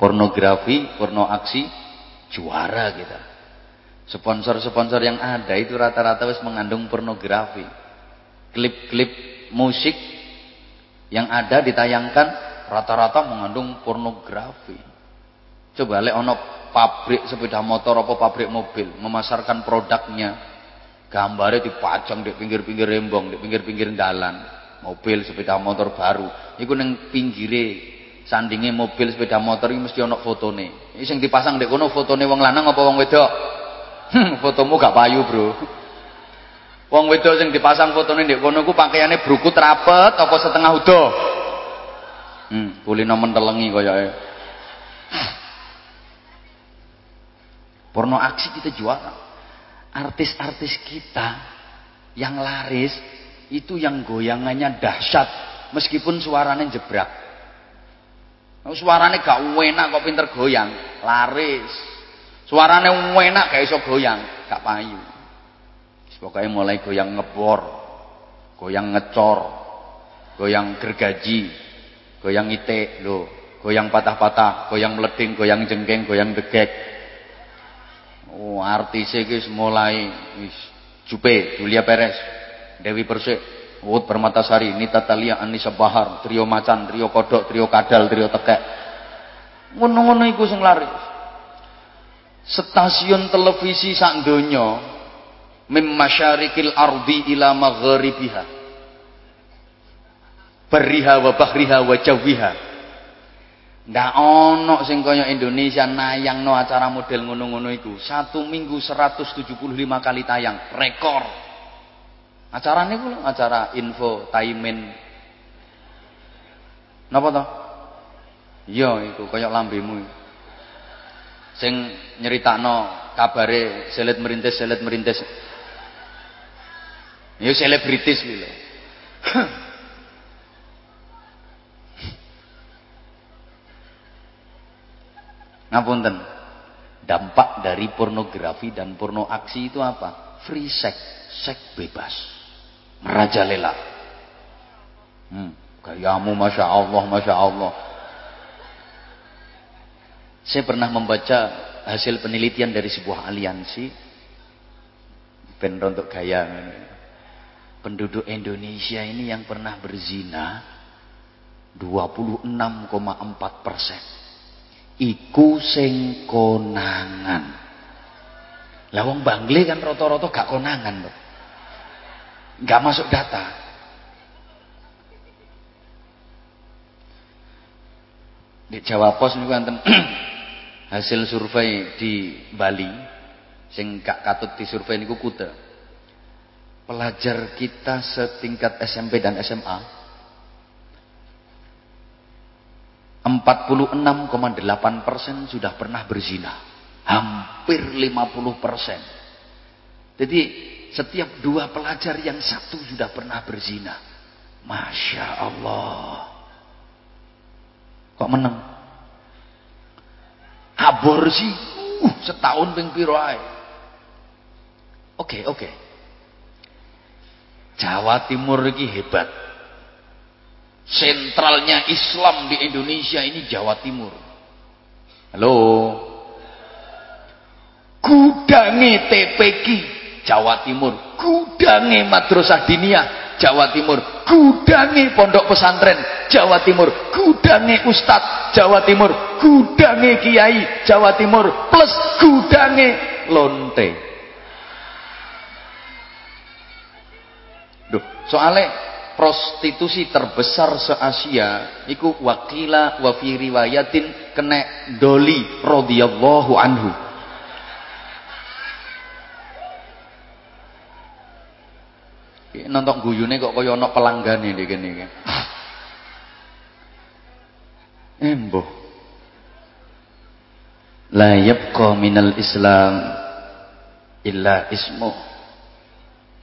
[SPEAKER 2] Pornografi, porno aksi juara kita. Sponsor-sponsor yang ada itu rata-rata wis mengandung pornografi. Klip-klip musik yang ada ditayangkan rata-rata mengandung pornografi. Coba lek ono pabrik sepeda motor apa pabrik mobil memasarkan produknya, gambarnya dipajang di pinggir-pinggir rembong, di pinggir-pinggir jalan, mobil sepeda motor baru. Iku neng pinggire sandinge mobil sepeda motor ini mesti ono fotone. Ini sing dipasang dek kono fotone wong lanang apa wong wedok? Hmm, fotomu gak payu, Bro. Wong wedok sing dipasang fotone ndek kono ku pakaiane brukut rapet apa setengah udo? Hmm, kulino mentelengi koyoke. Porno aksi kita jual. Artis-artis kita yang laris itu yang goyangannya dahsyat meskipun suaranya jebrak. Suaranya gak enak kok pinter goyang, laris. Suaranya enak gak iso goyang, gak payu. Pokoknya mulai goyang ngebor, goyang ngecor, goyang gergaji, goyang ite, lo, goyang patah-patah, goyang meleding, goyang jengkeng, goyang degek. Oh, artisnya guys mulai wis Jupe, Julia Perez, Dewi Persik, Wut Permatasari, Nita Talia, Anissa Bahar, Trio Macan, Trio Kodok, Trio Kadal, Trio Tekek. Ngono-ngono iku sing laris. Stasiun televisi sak donya mim masyarikil ardi ila magharibiha. Bariha wa bahriha wa jawiha ndak ono sing kaya Indonesia nayang no acara model ngono-ngono iku. Satu minggu 175 kali tayang. Rekor acara ini pun acara info taimen. Napa toh? Iya, iku kaya lambemu. Sing nyeritakno kabare selet merintis selet merintis. Ya selebritis gitu. [clears throat]
[SPEAKER 1] Ngapunten. Dampak dari pornografi dan porno aksi itu apa? Free sex, sex bebas. Merajalela. Hmm, gayamu Masya Allah, Masya Allah. Saya pernah membaca hasil penelitian dari sebuah aliansi ben untuk gaya penduduk Indonesia ini yang pernah berzina 26,4 persen iku sing konangan lawang bangle kan roto-roto gak konangan loh gak masuk data. Di Jawa Pos ini kan [clears throat] hasil survei di Bali sing gak katut di survei niku kuda. Pelajar kita setingkat SMP dan SMA 46,8 persen sudah pernah berzina. Hampir 50 persen. Jadi setiap dua pelajar yang satu sudah pernah berzina. Masya Allah. Kok menang? Aborsi? Uh, setahun ping piro oke oke. Jawa Timur ini hebat. Sentralnya Islam di Indonesia ini Jawa Timur. Halo? Gudange TPQ Jawa Timur gudange Madrasah Diniyah Jawa Timur gudangi pondok pesantren Jawa Timur gudangi ustadz Jawa Timur gudangi kiai Jawa Timur plus gudangi lonte. Duh, soalnya prostitusi terbesar se-Asia iku wakila wa fi riwayatin kena doli radhiyallahu anhu nonton guyune kok kaya ana pelanggane iki kene iki. [sighs] Embo. La yabqa minal Islam illa ismu.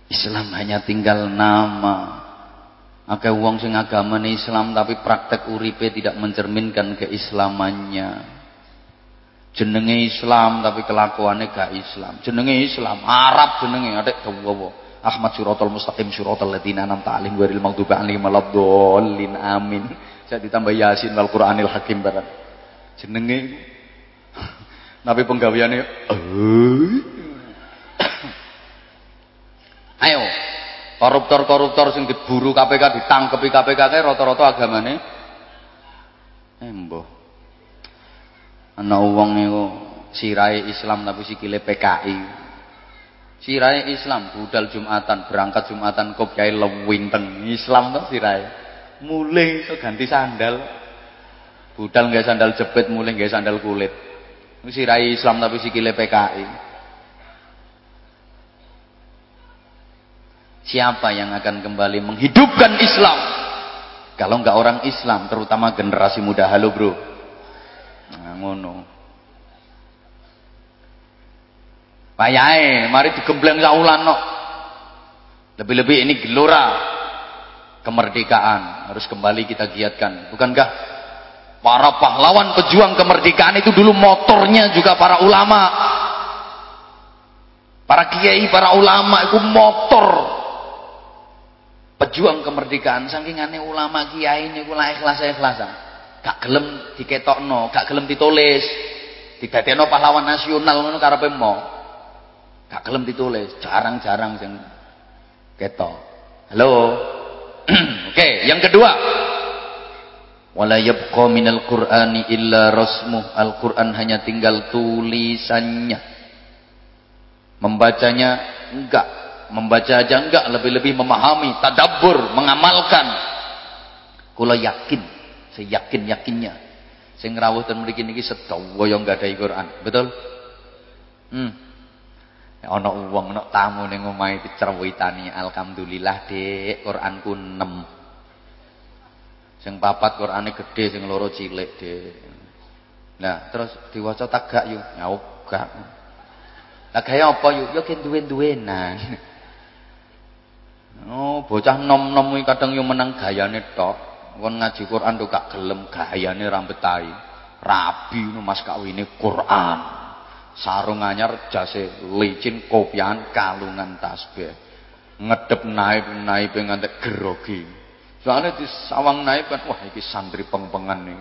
[SPEAKER 1] Islam hanya tinggal nama. Akeh wong sing agamane Islam tapi praktek uripe tidak mencerminkan keislamannya. Jenenge Islam tapi kelakuannya gak Islam. Jenenge Islam, Arab jenenge adek dawa. Ahmad syuratul mustaqim syuratul ladina anam ta'alim waril maghdubi alaihim waladdallin amin. Saya ditambah Yasin wal Qur'anil Hakim barang. Jenenge [laughs] Nabi penggaweane [coughs] Ayo koruptor-koruptor sing diburu KPK ditangkepi KPK kae rata-rata agamane embo. Ana wong niku sirahe Islam tapi sikile PKI. Sirai Islam, budal Jumatan, berangkat Jumatan kok kiai lewinteng. Islam tuh sirai. Mulai itu ganti sandal. Budal nggak sandal jepit, mulai nggak sandal kulit. Sirai Islam tapi sikile PKI. Siapa yang akan kembali menghidupkan Islam? Kalau nggak orang Islam, terutama generasi muda. Halo bro. Nah, ngono. Payahe, mari digembleng saulan no. Lebih-lebih ini gelora kemerdekaan harus kembali kita giatkan. Bukankah para pahlawan pejuang kemerdekaan itu dulu motornya juga para ulama. Para kiai, para ulama itu motor pejuang kemerdekaan saking aneh ulama kiai ini lah ikhlas ikhlasan gak gelem diketokno gak gelem ditulis didadekno pahlawan nasional ngono karepe mau Gak kelem ditulis, jarang-jarang sing ketok. Halo. [clears throat] Oke, yang kedua. Wala yabqa minal Qur'ani illa rasmuh. Al-Qur'an hanya tinggal tulisannya. Membacanya enggak, membaca aja enggak, lebih-lebih memahami, tadabbur, mengamalkan. Kula yakin, saya yakin-yakinnya. Sing rawuh ten mriki niki sedaya enggak ada Quran. Betul? Hmm ana wong ana tamu ning omahe dicerwitani. Alhamdulillah Dik Quranku 6 sing papat Qurane gedhe sing loro cilik Dik. Nah terus diwaca tagak yuk ya gak lah gawe apa yuk yo ki duwe-duwenan. Oh bocah nom-nom iki kadang yo menang gayane tok. Kon ngaji Quran tuh gak gelem gayane ra betahi
[SPEAKER 2] Rabi nu mas kawine Quran. Sarung anyar jase licin kopian kalungan tasbih. Ngedep naib naib ngantek gerogi. Soalnya di sawang naib kan wah iki santri pengpengan nih.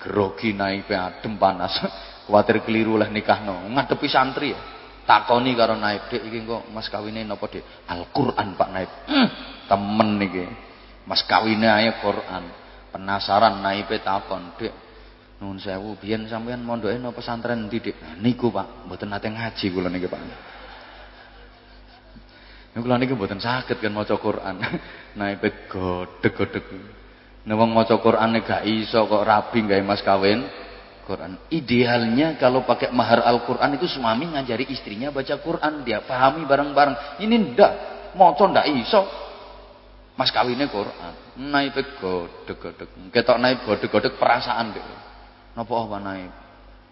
[SPEAKER 2] Gerogi naib adem panas. [laughs] Kuatir keliru lah nikahno. Ngadepi santri ya. Takoni karo naib, "Dek iki kok mas kawine napa, Dek?" Al-Qur'an Pak Naib. Hmm, temen niki. Mas kawine ae Quran. Penasaran naibe takon, "Dek, nuwun sewu, biyen sampean mondoke napa pesantren ndi, Dik?" Nah, niku, Pak, mboten nate ngaji kula niki, Pak. Niku kula niki mboten saged kan maca Quran. [laughs] naibe godheg-godheg. Nek wong maca Qur'ane gak iso kok rabi gawe mas kawin Quran. Idealnya kalau pakai mahar Al-Quran itu suami ngajari istrinya baca Quran. Dia pahami bareng-bareng. Ini ndak. Moco ndak iso. Mas kawinnya Quran. Naib godek-godek. Ketok naib godek-godek perasaan deh. Napa apa naib?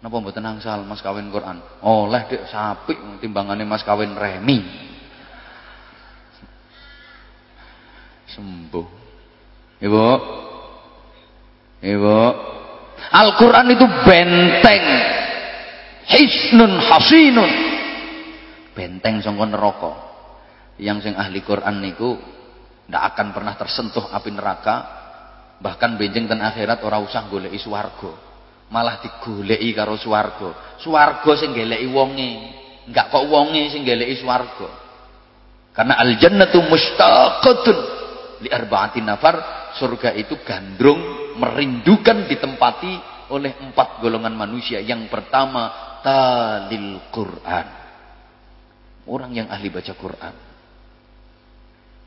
[SPEAKER 2] Napa mboten angsal mas kawin Quran? Oleh dek sapi timbangannya mas kawin remi. Sembuh. Ibu. Ibu. Al-Quran itu benteng. Hisnun hasinun. Benteng sangka neraka. Yang sing ahli Quran niku ndak akan pernah tersentuh api neraka. Bahkan benjing dan akhirat ora usah goleki swarga. Malah digoleki karo swarga. Swarga sing goleki wonge, enggak kok wonge sing goleki swarga. Karena al-jannatu mustaqatun li arba'atin nafar, surga itu gandrung merindukan ditempati oleh empat golongan manusia. Yang pertama, talil Quran. Orang yang ahli baca Quran.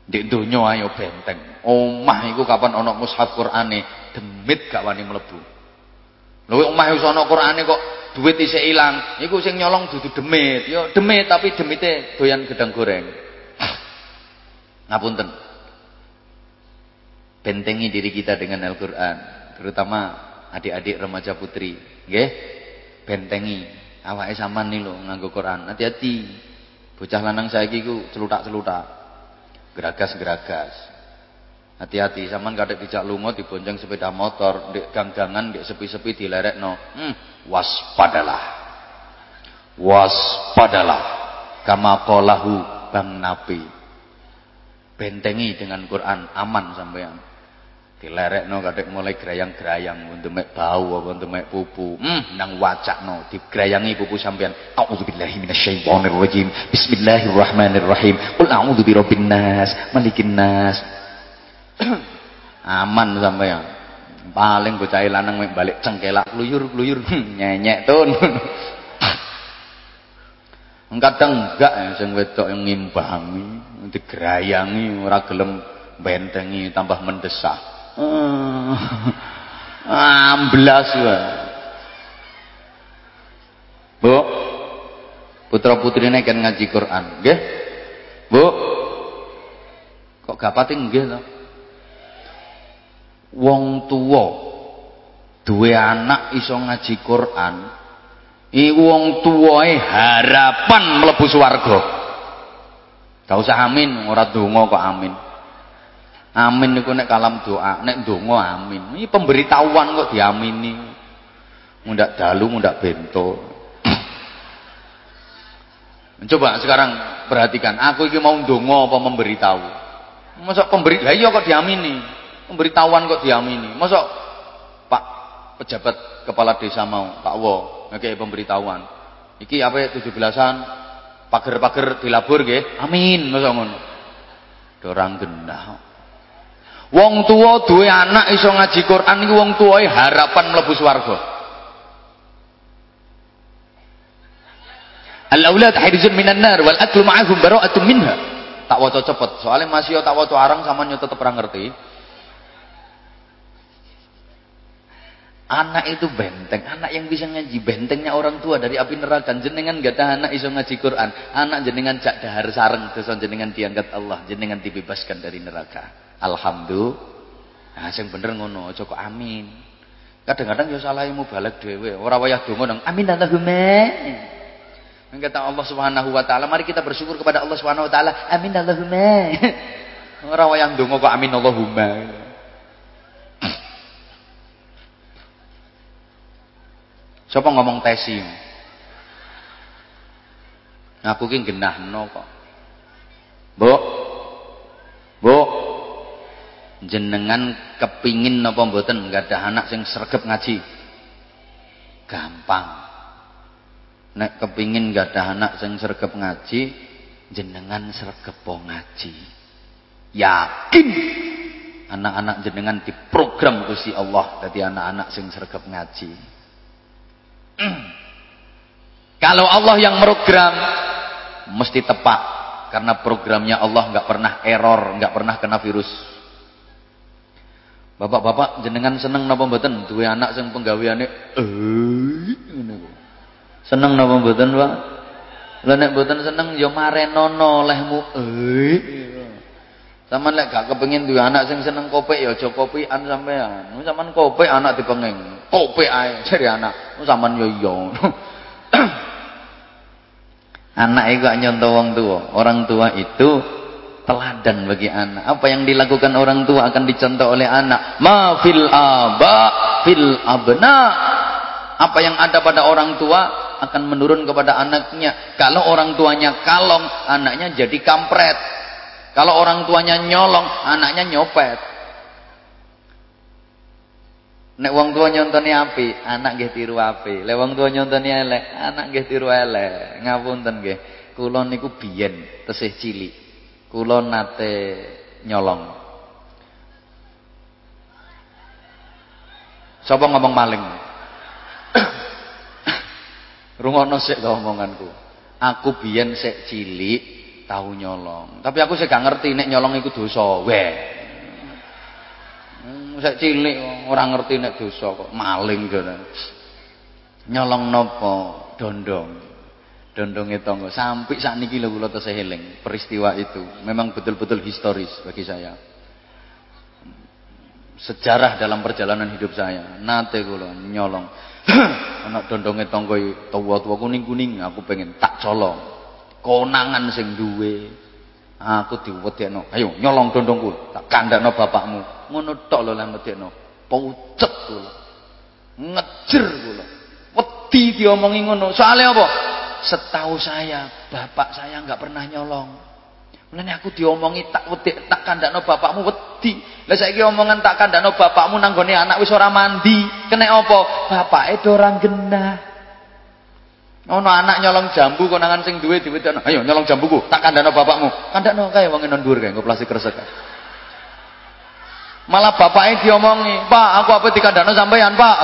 [SPEAKER 2] Di donya ayo benteng. Omah iku kapan ana mushaf Qurane, demit gak wani mlebu. Lho omah wis ana Qurane kok duit isih ilang, iku sing nyolong dudu demit. Yo demit tapi demite doyan gedang goreng. Ngapunten. Bentengi diri kita dengan Al-Qur'an, terutama adik-adik remaja putri, nggih. Bentengi awake sampean nih lho nganggo Quran. Hati-hati. Bocah lanang saiki ku celutak-celutak. Geragas-geragas. Hati-hati sampean kadek dijak lunga dibonceng sepeda motor, ndek gang-gangan, ndek sepi-sepi dilerekno. Hmm, waspadalah. Waspadalah. Kama qalahu Bang Nabi. Bentengi dengan Quran, aman sampean. Dilerekno kadek mulai gerayang-gerayang untuk mek bau untuk mek pupu. Hmm, nang wacakno digerayangi pupu sampean. A'udzubillahi minasyaitonirrajim. Bismillahirrahmanirrahim. Qul a'udzu birabbin nas, malikin nas. [clears throat] Aman sampean. Paling bocah lanang balik cengkelak kluyur-kluyur nyenyek tun. [laughs] Kadang enggak ya sing wedok yang ngimbangi, digerayangi ora gelem bentengi tambah mendesak. [laughs] Amblas wae. Bu, putra putrine kan ngaji Quran, nggih? Bu. Kok gak pati nggih to? Wong tuwa duwe anak iso ngaji Quran, iku wong tuwae harapan mlebu swarga. Gak usah amin, ora donga kok amin. Amin niku nek kalam doa, nek donga amin. Ini pemberitahuan kok diamini. Mundak dalu, mundak bento. [clears throat] Coba sekarang perhatikan, aku iki mau donga apa memberitahu? Masa pemberi, lah iya kok diamini. Pemberitahuan kok diamini. Masa Pak pejabat kepala desa mau, Pak Wo, ngekei pemberitahuan. Iki apa 17-an pager-pager dilabur nggih. Amin, masa ngono. Dorang genah. Wong tua duwe anak iso ngaji Quran iku wong tuwae harapan mlebu swarga. Al-aulad hirzun minan nar wal aklu ma'ahum bara'atun minha. Tak waca cepet, soalnya masih tak waca arang sama nyo tetep ngerti. Anak itu benteng, anak yang bisa ngaji bentengnya orang tua dari api neraka. Jenengan gak ada anak iso ngaji Quran, anak jenengan cak dahar sareng terus jenengan diangkat Allah, jenengan dibebaskan dari neraka. Alhamdulillah. Nah, bener ngono, aja kok amin. Kadang-kadang ya salah ilmu balik dhewe, ora wayah donga nang amin Allahumma. Kata Allah Subhanahu wa taala, mari kita bersyukur kepada Allah Subhanahu wa taala. Amin Allahumma. [laughs] Ora wayah donga kok amin Allahumma. Coba ngomong tesi. Aku ki genahno kok. Bu. Bu. Jenengan kepingin napa mboten ada anak sing sregep ngaji? Gampang. Nek kepingin ada anak sing sregep ngaji, jenengan sregep ngaji. Yakin anak-anak jenengan diprogram Gusti Allah dadi anak-anak sing sregep ngaji. Kalau Allah yang program mesti tepat karena programnya Allah nggak pernah error, nggak pernah kena virus. Bapak-bapak jenengan seneng napa mboten duwe anak sing penggaweane eh Seneng napa mboten, Pak? Lah nek mboten seneng ya marenono lehmu eh. Sama lek gak kepengin duwe anak sing seneng kopi ya aja kopian sampean. Sampean kopi anak dipenging. Kopi ae [laughs] jare anak. Sampean yo iya. [clears throat] anak itu gak nyontoh tua. Orang tua itu teladan bagi anak. Apa yang dilakukan orang tua akan dicontoh oleh anak. Ma fil aba fil abna. Apa yang ada pada orang tua akan menurun kepada anaknya. Kalau orang tuanya kalong, anaknya jadi kampret. Kalau orang tuanya nyolong, anaknya nyopet. Nek wong tua nyontoni api, anak nggih tiru api. Lek wong tua nyontoni elek, anak nggih tiru elek. Ngapunten nggih. Kula niku biyen tesih cilik kula nate nyolong sapa ngomong maling [coughs] rungono sik omonganku aku biyen sik cilik tahu nyolong. Tapi aku sik gak ngerti nek nyolong iku dosa weh. Hmm, sik cilik ora ngerti nek dosa kok maling jane. Nyolong nopo? Dondong. Dondongnya tonggo. Sampai saat ini lho kula tesih eling peristiwa itu. Memang betul-betul historis bagi saya. Sejarah dalam perjalanan hidup saya. Nate kula nyolong. [clears throat] Anak dondongnya tonggo tua-tua kuning-kuning aku pengen tak colong konangan sing duwe aku diwedekno ayo nyolong dondongku tak kandakno bapakmu ngono tok lho lan medekno pucet kula ngejer kula wedi diomongi ngono soalnya apa Setahu saya, bapak saya nggak pernah nyolong. Mulane aku diomongi tak wedik tak kandakno bapakmu wedi. Lah saiki omongan tak kandakno bapakmu nanggone anak wis ora mandi. Kena apa? Bapake do ora genah. Ono anak nyolong jambu konangan sing duwe diwedakno. Ayo nyolong jambuku, tak kandakno bapakmu. Kandakno kae wong enon dhuwur kae nggo plastik kresek. Malah bapaknya diomongi, "Pak, aku apa dikandakno sampean, Pak?"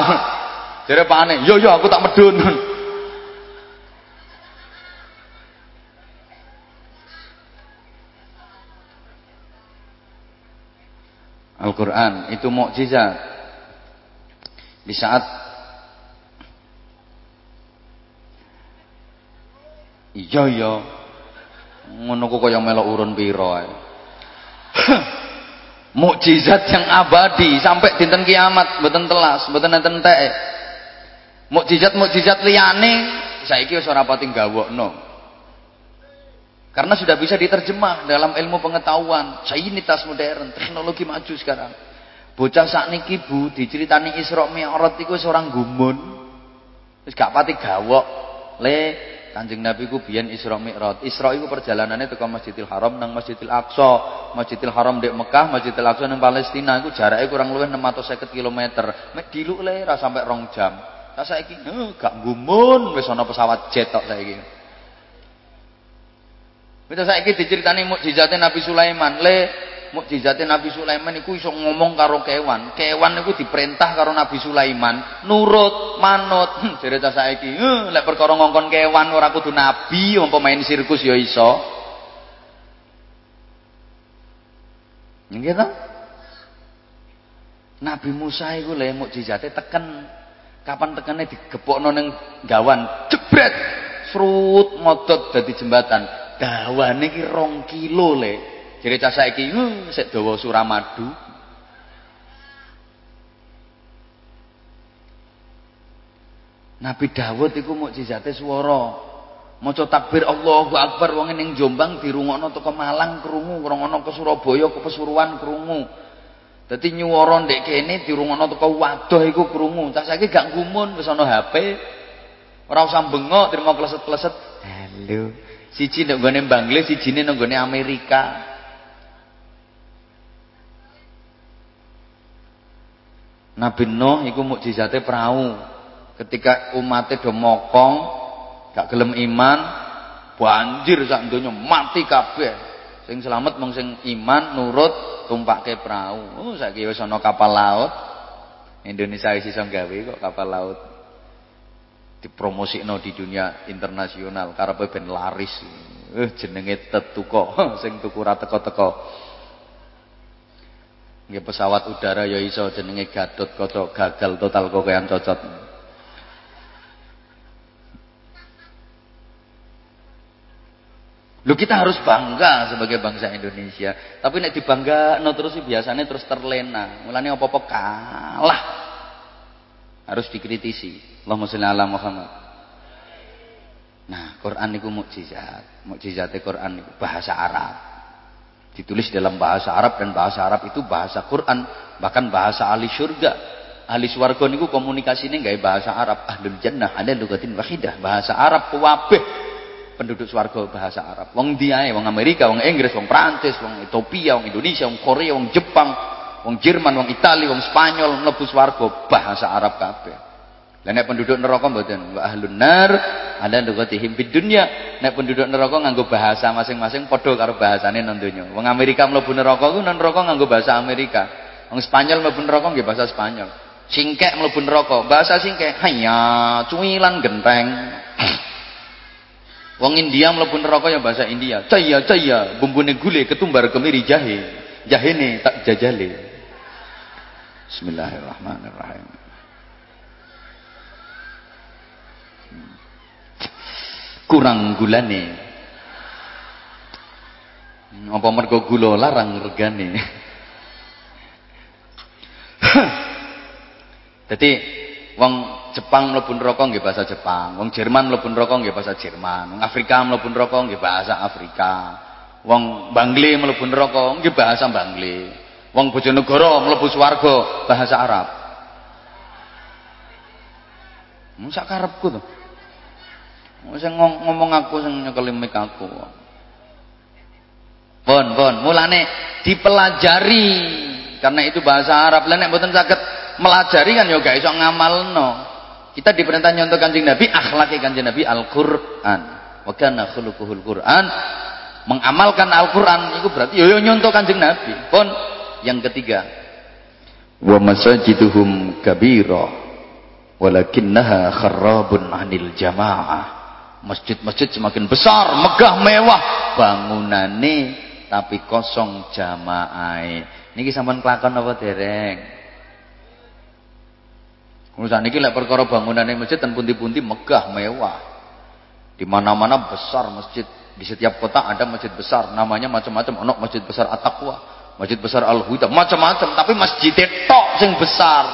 [SPEAKER 2] [laughs] Jare pakane, "Yo yo aku tak medun." [laughs] Al-Quran itu mukjizat. Di saat iya iya ngono kok kaya melok urun pira ae. mukjizat yang abadi sampai dinten kiamat mboten telas, mboten enten teke. Mukjizat-mukjizat liyane saiki wis ora pati gawokno. Karena sudah bisa diterjemah dalam ilmu pengetahuan, sainitas modern, teknologi maju sekarang. Bocah saat niki Bu diceritani Isra Mi'raj iku seorang gumun. Wis gak pati gawok. Le Kanjeng Nabi ku biyen Isra Mi'raj. Isra iku perjalanannya teko Masjidil Haram nang Masjidil Aqsa. Masjidil Haram di Mekah, Masjidil Aqsa nang Palestina iku jaraknya kurang luwih 650 km. Mek diluk le ra sampai rong jam. Lah saiki gak gumun wis ana pesawat jet tok saiki. Kita saiki diceritani mukjizatnya Nabi Sulaiman. Le mukjizatnya Nabi Sulaiman iku iso ngomong karo kewan. Kewan iku diperintah karo Nabi Sulaiman nurut, manut. [laughs] Hmm, jare ta saiki, eh, lek perkara ngongkon kewan ora kudu nabi, umpama main sirkus ya iso. Nggih Nabi Musa iku le mukjizate teken. Kapan tekene digepokno ning gawan, jebret, srut modot dadi jembatan dawane iki 2 kilo le. Jare cah saiki uh, sik Suramadu. Nabi Dawud iku mukjizate swara. Maca takbir Allahu Akbar wong ning Jombang dirungokno teko Malang krungu, ngrungokno ke Surabaya ke Pasuruan krungu. Dadi nyuwara ndek kene dirungokno teko Wadoh iku krungu. Cah saiki gak gumun wis ana HP, Ora usah bengok terima kleset-kleset. Halo. Siji nek nggone Bangladesh, sijine nek nggone Amerika. Nabi Nuh iku mukjizate perahu. Ketika umatnya do mokong, gak gelem iman, banjir sak donya mati kabeh. Sing selamat mung sing iman nurut tumpake perahu. Oh saiki wis ana kapal laut. Indonesia wis iso gawe kok kapal laut. Dipromosikno di dunia internasional karepe ben laris. Eh jenenge tetuko [laughs] sing tuku ra teko-teko. Nggih pesawat udara ya iso jenenge Gatot Kaca gagal total kokean cocot. Lu kita harus bangga sebagai bangsa Indonesia. Tapi nek dibangga no terus biasanya terus terlena. Mulane apa-apa kalah. Harus dikritisi. Allahumma sholli ala Muhammad. Nah, Quran itu mukjizat. Mukjizatnya Quran itu bahasa Arab. Ditulis dalam bahasa Arab dan bahasa Arab itu bahasa Quran, bahkan bahasa ahli surga. Ahli swarga niku komunikasine gawe bahasa Arab. Ahlul jannah ada lugatin wahidah, bahasa Arab kuwabeh penduduk swarga bahasa Arab. Wong diae, wong Amerika, wong Inggris, wong Prancis, wong Ethiopia, wong Indonesia, wong Korea, wong Jepang, wong Jerman, wong Italia, wong Spanyol mlebu swarga bahasa Arab kabeh. Lah nek penduduk neraka mboten wa ahlun nar ada lugatihim bid dunya. Nek penduduk neraka nganggo bahasa masing-masing padha karo bahasane nang donya. Wong Amerika mlebu neraka ku nang neraka nganggo bahasa Amerika. Wong Spanyol mlebu neraka nggih bahasa Spanyol. Singkek mlebu neraka, bahasa singkek. Hanya cuwilan genteng. [clears throat] Wong India mlebu neraka ya bahasa India. Caya caya bumbune gule ketumbar kemiri jahe. Jahene tak jajale. Bismillahirrahmanirrahim. Kurang gulane. Apa mergo gula larang regane. [laughs] Jadi wong Jepang mlebu neraka nggih bahasa Jepang, wong Jerman mlebu neraka nggih bahasa Jerman, wong Afrika mlebu neraka nggih bahasa Afrika. Wong Bangle mlebu neraka nggih bahasa Bangle. Wong Bojonegoro mlebu swarga bahasa Arab. Mun sak karepku to. Sing ngomong aku sing nyekeli mik aku. Pun, pun, mulane dipelajari karena itu bahasa Arab. Lah nek mboten saged melajari kan ya gak iso ngamalno. Kita diperintah nyontoh kanjeng Nabi, akhlaki kanjeng Nabi Al-Qur'an. Wa kana khuluquhul Qur'an. Mengamalkan Al-Qur'an itu berarti yo nyontoh kanjeng Nabi. Pun yang ketiga, wa masajiduhum kabira walakinnaha kharrabun 'anil jamaah. Masjid-masjid semakin besar, megah, mewah bangunane tapi kosong jamaah. Niki sampean kelakon apa dereng? Urusan ini lek perkara bangunannya masjid dan pundi-pundi megah, mewah. Di mana-mana besar masjid. Di setiap kota ada masjid besar, namanya macam-macam. Ono masjid besar At-Taqwa, masjid besar Al-Huda, macam-macam, tapi masjid tok sing besar.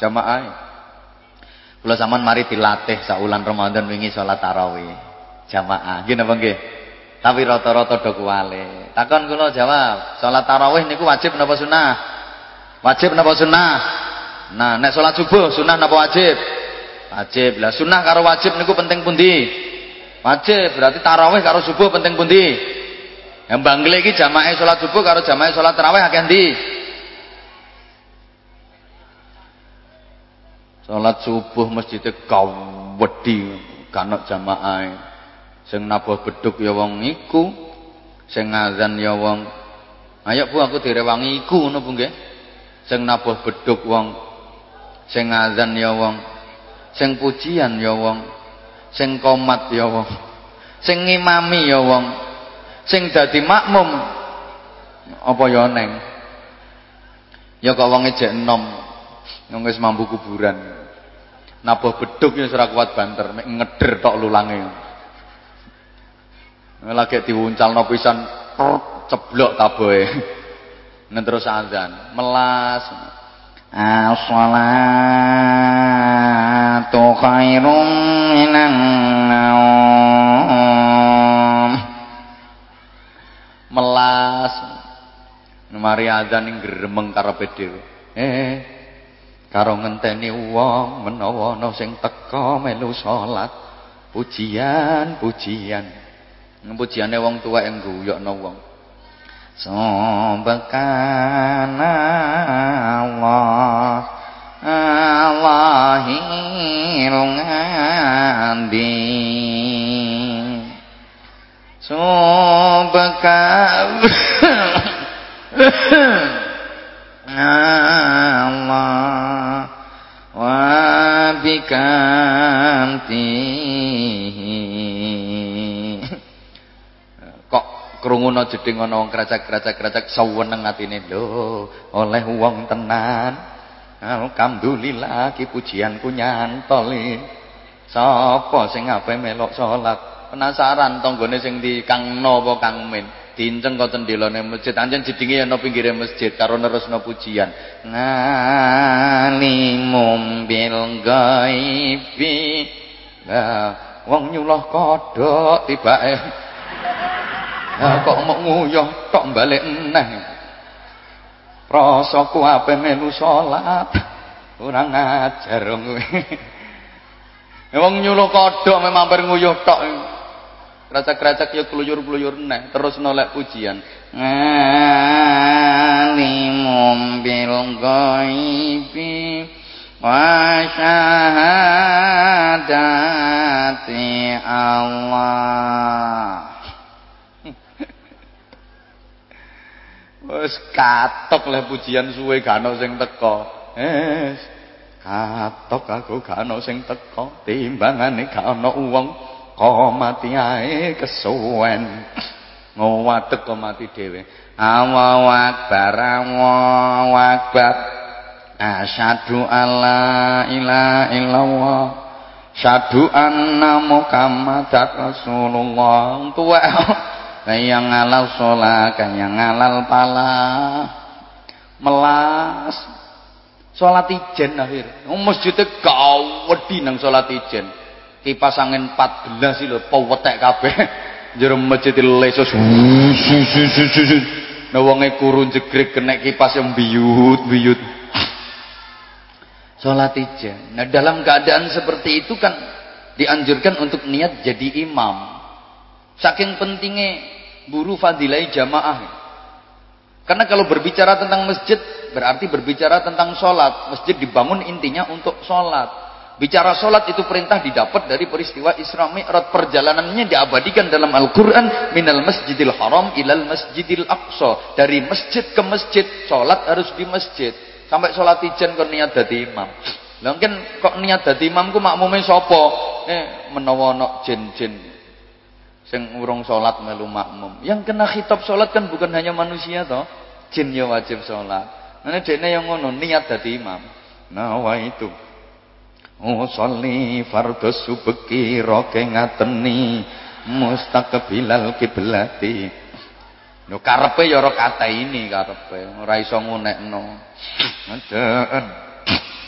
[SPEAKER 2] Jamaah. Kula zaman mari dilatih saulan Ramadan wingi salat tarawih. Jamaah. Nggih napa nggih? Tapi rata-rata do kuwale. Takon kula jawab, salat tarawih niku wajib napa sunah? Wajib napa sunah? Nah, nek sholat subuh sunah napa wajib? Wajib. Lah sunah karo wajib niku penting pundi? Wajib. Berarti tarawih karo subuh penting pundi? Yang bangle iki jamaah sholat subuh karo jamaah sholat tarawih akeh ndi? Sholat subuh masjidnya kawedi kanok jamaah. Sing nabuh beduk ya wong iku, sing ngazan ya wong. Ayo Bu aku direwangi iku ngono Bu nggih. Sing nabuh beduk wong sing ngazan ya wong. Sing pujian ya wong. Sing komat ya wong. Sing ngimami ya wong. Sing dadi makmum. Apa ya neng? Ya kok wong ejek enom wong wis mampu kuburan nabuh beduk ya ora kuat banter mek ngeder tok lulange lagi diuncalno pisan ceblok taboe [laughs] terus azan melas As-salatu khairum minan naum. Melas. Mari adzan ning gremeng karepe dhewe. Eh, karo ngenteni wong menawa ana sing teka melu salat. pujian pujian. Pujiane wong tua yang guyokno wong. Subhanallah Allahil ngandi Subhanallah [laughs] wa bikamtihi krungono jeding ana wong kracak-kracak-kracak saweneng atine lho oleh wong tenan. Alhamdulillah ki pujianku nyantol sapa sing ape melok salat? Penasaran tanggane sing di Kang No apa Kang Min dinceng kok tendelane masjid anjen jedinge ana pinggire masjid karo nerusno pujian ngalimum bil ghaibi nah wong nyuloh kodhok tibake Nah, kok mau nguyuh tok balik neh. Rasaku ape melu salat. Ora ngajar kowe. Wong nyuluh kodhok mampir nguyuh tok. Kracak-kracak ya kluyur-kluyur neh terus nolak pujian. Alimum bil ghaibi wa syahadati Allah. [laughs] Wis katok le pujian suwe gak ono sing teko. Wis katok aku gak ono sing teko. Timbangane gak wong kok mati ae kesuwen. Ngowadeg kok mati dhewe. Allahu akbar, Allahu akbar. Asyhadu alla ilaha illallah. Syadu anna Muhammadar Rasulullah. Tuwa kaya ngalal sholat kaya ngalal pala melas sholat ijen akhir masjidnya kau wedi nang sholat ijen kipas angin 14 lho pewetek kabeh [laughs] jero masjid lesos [laughs] nah wonge kurun jegrek kena kipas yang biyut-biyut sholat ijen nah dalam keadaan seperti itu kan dianjurkan untuk niat jadi imam saking pentingnya buru fadilai jamaah. Karena kalau berbicara tentang masjid berarti berbicara tentang sholat. Masjid dibangun intinya untuk sholat. Bicara sholat itu perintah didapat dari peristiwa Isra Mi'raj. Perjalanannya diabadikan dalam Al-Quran. Minal masjidil haram ilal masjidil aqsa. Dari masjid ke masjid. Sholat harus di masjid. Sampai sholat ijen kok niat dadi imam. Mungkin kok niat dadi imam ku makmumnya sopo. Eh menawa sing urung salat melu makmum. Yang kena khitab salat kan bukan hanya manusia toh, jin ya wajib salat. Nah dekne yang ngono niat dadi imam. Nawa itu. Usolli fardhu subki roke ngateni mustaqbilal kiblati. Yo karepe ya ora kata ini karepe, ora iso ngunekno.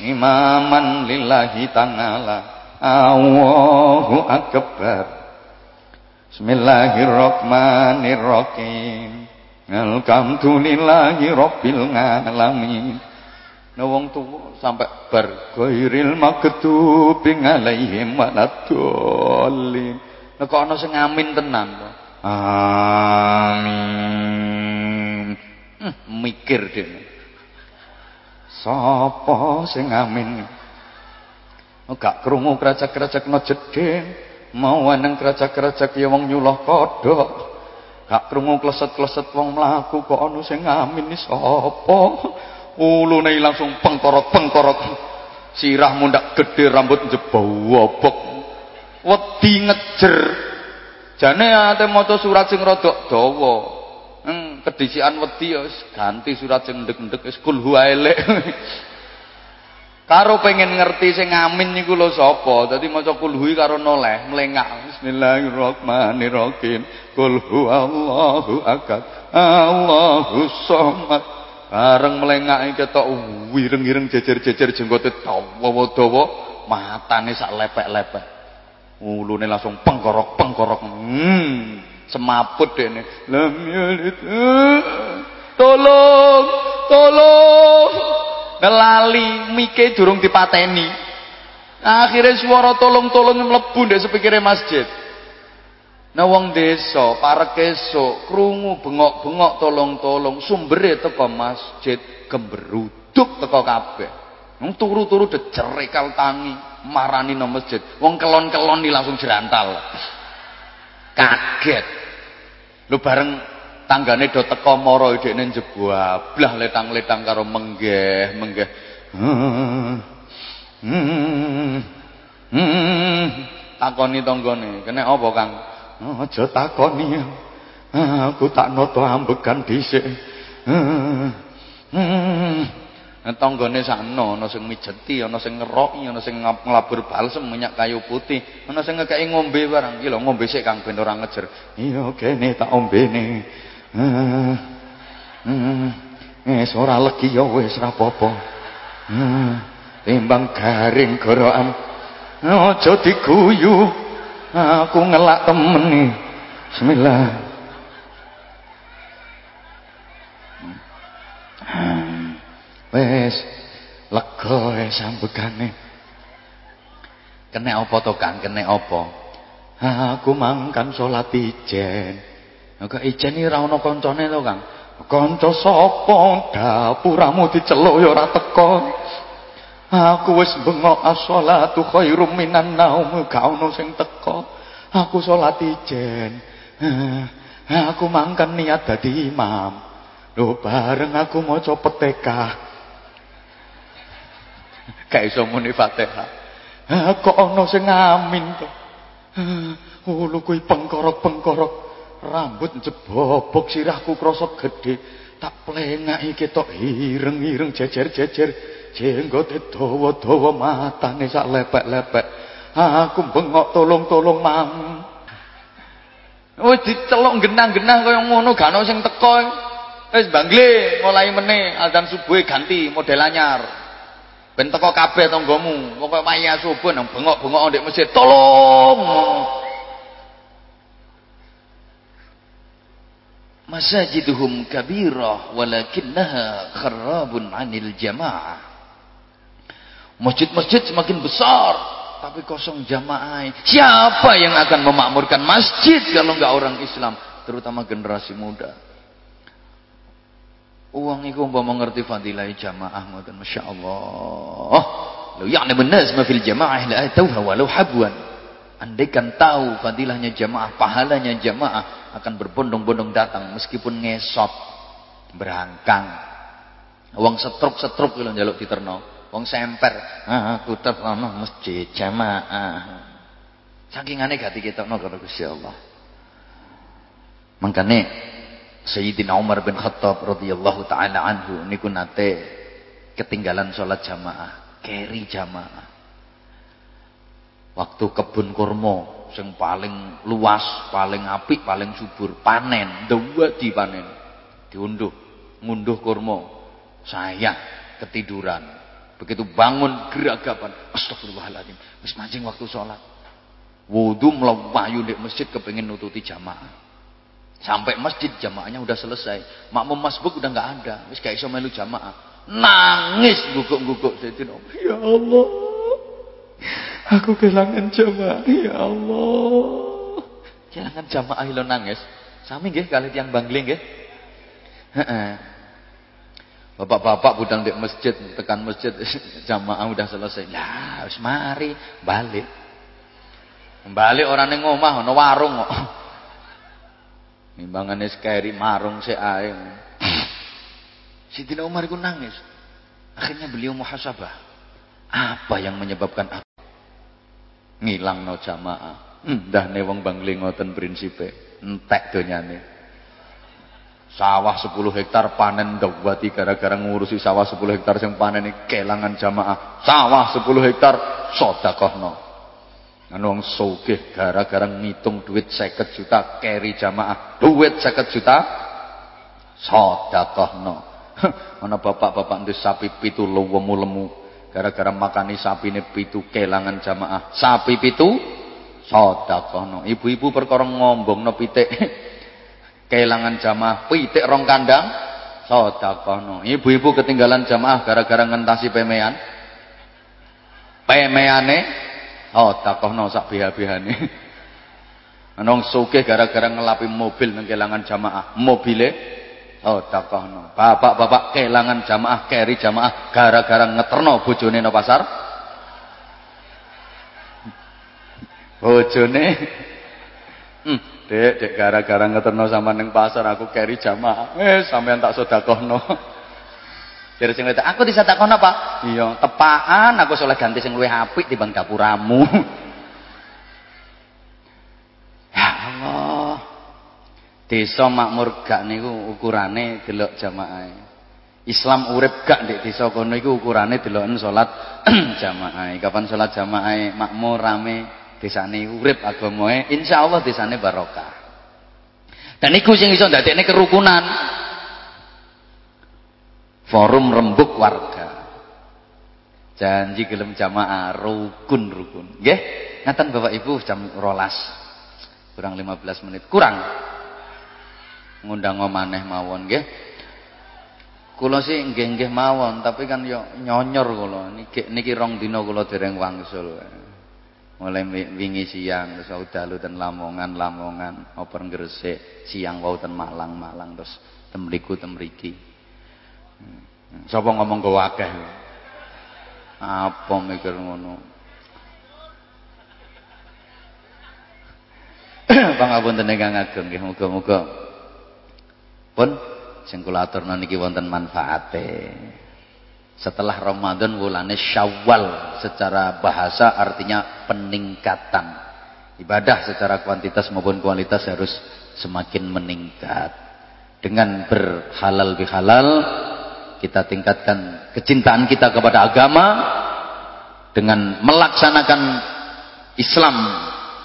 [SPEAKER 2] Imaman lillahi ta'ala. Allahu akbar. Bismillahirrahmanirrahim. Alhamdulillahi rabbil alamin. Nah wong tuwa sampai bar ghairil maghdubi alaihim waladdallin. Nah kok ana sing amin tenan to. Amin. Hmm, mikir dene. Sapa sing amin? Gak krungu kracak-kracak no jeding mau nang kerajak-kerajak ya wong nyuloh kodok gak krungu kleset-kleset wong mlaku kok ana sing ngamin sapa ulune langsung pengkorok-pengkorok sirah mundak gede rambut jebobok wedi ngejer jane ate maca surat sing rada dawa hmm, wedi ya ganti surat sing ndek-ndek wis kul elek [laughs] Karo pengen ngerti sing amin niku lho sapa. Dadi maca kulhui karo noleh, mlengak. Bismillahirrahmanirrahim. Qul huwallahu akad. Allahu somad. Bareng mlengake ketok wireng-ireng jejer-jejer jenggote dawa-dawa, matane sak lepek-lepek. Ulune langsung pengkorok-pengkorok. Hmm, semaput dekne. Lam yalid. Tolong, tolong. Nelali mike durung dipateni. Akhirnya suara tolong-tolong mlebu ndek sepikire masjid. Nah wong desa parek esuk krungu bengok-bengok tolong-tolong sumbere teko masjid gemberuduk teko kabeh. Wong turu-turu cerekal tangi marani nang masjid. Wong kelon-kelon di langsung jerantal. Kaget. Lu bareng tanggane do teko mara idekne jeblah letang-letang karo menggeh, menggeh. Hmm. Hmm. Takoni tanggane, kene apa, Kang? Aja takoni. Aku tak noto ambekan dhisik. Tanggane sakno ana sing mijeti, ana sing ngeroki, ana sing nglabur balsem minyak kayu putih, ana sing ngekeki ngombe barang. Iki lho ngombe sik Kang ben ora ngejer. Iya kene tak ombene. Wis ora legi ya wis ora apa-apa. Timbang garing gorokan aja diguyu aku ngelak temen nih. Bismillah. Wes lega wes sambegane. Kena apa to Kang? Kena apa? Aku mangkan salat ijen. Kok ijen iki ora ana kancane to Kang? Kanca sapa? Dapuramu diceluk ya ora teko Aku wis bengok as-shalatu khairum minan naum gak ono sing teko. Aku salat ijen. Aku mangkan niat dadi imam. Lho bareng aku maca Fatihah. Gak iso muni Fatihah. Kok ono sing amin to. Ulu kuwi pengkorok-pengkorok rambut jebobok sirahku krasa gedhe tak plengaki ketok ireng-ireng jejer-jejer jenggote dawa-dawa matane sak lepek-lepek. Aku bengok tolong-tolong mam. Wis dicelok genang-genang kaya ngono gak ono sing teko. Wis bangle mulai meneh azan subuh ganti model anyar. Ben teko kabeh tanggamu pokoke maya subuh nang bengok-bengok ndek masjid tolong! Masajiduhum kabirah walakinnaha kharabun anil jamaah Masjid-masjid semakin besar, tapi kosong jamaah. Siapa yang akan memakmurkan masjid kalau enggak orang Islam, terutama generasi muda? Uang itu umpama mengerti fadilah jamaah ngoten masyaallah. Lalu ya'lamu an-nas ma fil jamaah la atauha walau habwan. Andaikan tahu fadilahnya jamaah, pahalanya jamaah akan berbondong-bondong datang meskipun ngesot, berangkang. Uang setruk-setruk kalau njaluk diterno. Wong semper, ah, aku tetep ana masjid jamaah. Sakingane gak diketokno karo Gusti Allah. Mangkane Sayyidina Umar bin Khattab radhiyallahu taala anhu niku nate ketinggalan sholat jamaah, keri jamaah. Waktu kebun kurma sing paling luas, paling apik, paling subur, panen, dua dipanen. Diunduh, ngunduh kurma. Saya ketiduran. Begitu bangun geragapan, astagfirullahaladzim. Wis mancing waktu sholat. Wudhu melawayu di masjid kepengen nututi jamaah. Sampai masjid jamaahnya udah selesai. Makmum masbuk udah nggak ada. Wis kayak iso melu jamaah. Nangis guguk-guguk Ya Allah. Aku kehilangan jamaah. Ya Allah. Kehilangan jamaah lo nangis. Sami nggih kali tiang bangling nggih. Heeh. Bapak-bapak budang di masjid, tekan masjid [laughs] jamaah udah selesai. Lah, harus mari balik. Balik orang yang ngomah ana warung kok. [laughs] Nimbangane sekeri marung sik ae. [sniffs] Sidina Umar itu nangis. Akhirnya beliau muhasabah. Apa yang menyebabkan apa? Ngilang no jamaah. Ndah ne wong bangli ngoten prinsipe. Entek donyane. Sawah 10 hektar panen dawati gara-gara ngurusi sawah 10 hektar yang panen ini kelangan jamaah. Sawah 10 hektar sedekahno. Anu wong sugih gara-gara ngitung duit 50 juta keri jamaah. Duit 50 juta sedekahno. Ana bapak-bapak ndek sapi pitu lemu-lemu gara-gara makani sapine pitu kelangan jamaah. Sapi pitu sedekahno. Ibu-ibu perkara ngombongno pitik [laughs] kehilangan jamaah pitik rong kandang sedekahno ibu-ibu ketinggalan jamaah gara-gara ngentasi pemean Pemeane takohno sak biha-bihane. [laughs] Nong sugih gara-gara ngelapi mobil nang kelangan jamaah. Mobile oh takohno. Bapak-bapak kelangan jamaah, keri jamaah gara-gara ngeterno bojone no pasar. Bojone Hmm, dek, dek gara-gara ngeterno sama neng pasar aku keri jamaah. Eh, sampean tak sedakohno. Jadi sing wedok, aku disedakohno apa? Iya, tepaan aku soleh ganti sing luwih apik timbang dapuramu. [laughs] ya Allah. Desa makmur gak niku ukurane delok jamaah. Islam urip gak ndek desa kono iku ukurane deloken salat [clears throat] jamaah. Kapan salat jamaah makmur rame desane urip agamae insyaallah desane barokah. Dan iku sing iso ndadekne kerukunan. Forum rembuk warga. Janji gelem jamaah rukun-rukun. Nggih? Ngaten Bapak Ibu jam rolas. Kurang 15 menit. Kurang. Ngundang maneh mawon nggih? Kula sih nggih-nggih mawon tapi kan yo nyonyor kula. Niki niki rong dina kula dereng wangsul mulai wingi siang terus dalu ten Lamongan Lamongan oper Gresik siang wau ten Malang Malang terus temriku temriki hmm. sapa ngomong go akeh? Apa mikir ngono? [coughs] Pangapunten ingkang ageng nggih muga-muga. Pun sing kula aturna niki wonten manfaate setelah Ramadan bulannya Syawal secara bahasa artinya peningkatan. Ibadah secara kuantitas maupun kualitas harus semakin meningkat. Dengan berhalal bihalal kita tingkatkan kecintaan kita kepada agama dengan melaksanakan Islam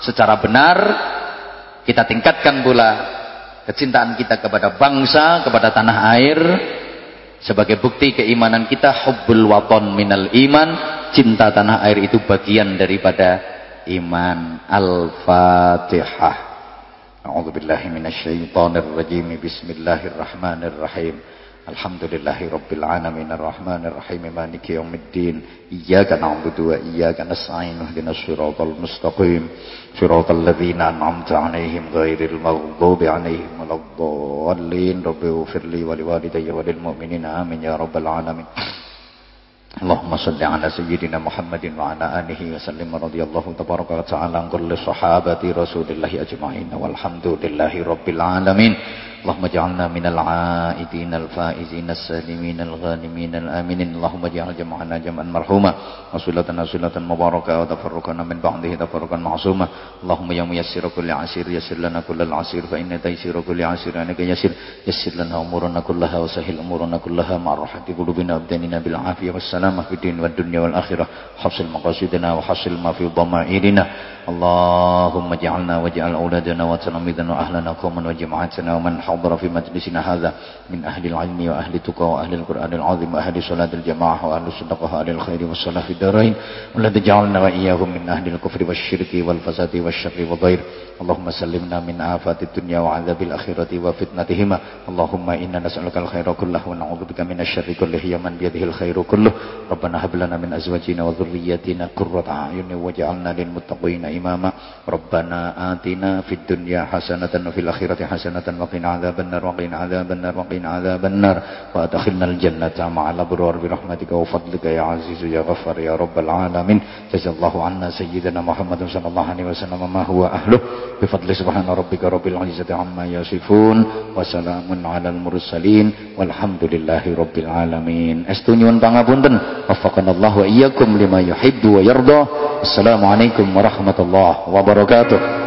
[SPEAKER 2] secara benar kita tingkatkan pula kecintaan kita kepada bangsa, kepada tanah air sebagai bukti keimanan kita hubbul waton minal iman, cinta tanah air itu bagian daripada iman. Al-Fatihah. A'udzu billahi minasyaitonir rajim. Bismillahirrahmanirrahim. الحمد لله رب العالمين الرحمن الرحيم مالك يوم الدين إياك نعبد وإياك نستعين اهدنا الصراط المستقيم صراط الذين أنعمت عليهم غير المغضوب عليهم ولا الضالين ربي اغفر لي ولوالدي وللمؤمنين آمين يا رب العالمين اللهم صل على سيدنا محمد وعلى آله وسلم رضي الله تبارك وتعالى عن كل صحابة رسول الله أجمعين والحمد لله رب العالمين اللهم اجعلنا من العائدين الفائزين السالمين الغانمين الآمنين. اللهم اجعل جمعنا جمعا مرحوما وصلتنا صلة مباركة وتفرقنا من بعده تفرقا معصوما. اللهم يا ميسر كل عسير يسر لنا كل العسير فإن تيسير كل عسير أنك يسر. يسر لنا أمورنا كلها وسهل أمورنا كلها مع راحة قلوبنا وابدأننا بالعافية والسلامة في الدين والدنيا والآخرة. حصل مقاصدنا وحصل ما في ضمائرنا. اللهم اجعلنا واجعل أولادنا وتلاميذنا وأهلنا قوما وجماعتنا ومن حضر في مجلسنا هذا من أهل العلم وأهل التقى وأهل القرآن العظيم وأهل صلاة الجماعة وأهل الصدقة وأهل الخير والصلاة في الدارين والذي جعلنا وإياهم من أهل الكفر والشرك والفساد والشر والضير اللهم سلمنا من آفات الدنيا وعذاب الآخرة وفتنتهما. اللهم إنا نسألك الخير كله ونعوذ بك من الشر كله يا من بيده الخير كله. ربنا هب لنا من أزواجنا وذرياتنا قرة أعين واجعلنا للمتقين إماما. ربنا آتنا في الدنيا حسنة وفي الآخرة حسنة وقنا عذاب النار وقنا عذاب النار وقنا عذاب النار. وأدخلنا الجنة مع الأبرار برحمتك وفضلك يا عزيز يا غفر يا رب العالمين. جزا الله عنا سيدنا محمد صلى الله عليه وسلم ما هو أهله؟ bifadli rabbika rabbil izzati amma yasifun mursalin walhamdulillahi rabbil alamin. Pangapunten. Wa iyyakum lima yuhibbu wa assalamualaikum warahmatullahi wabarakatuh.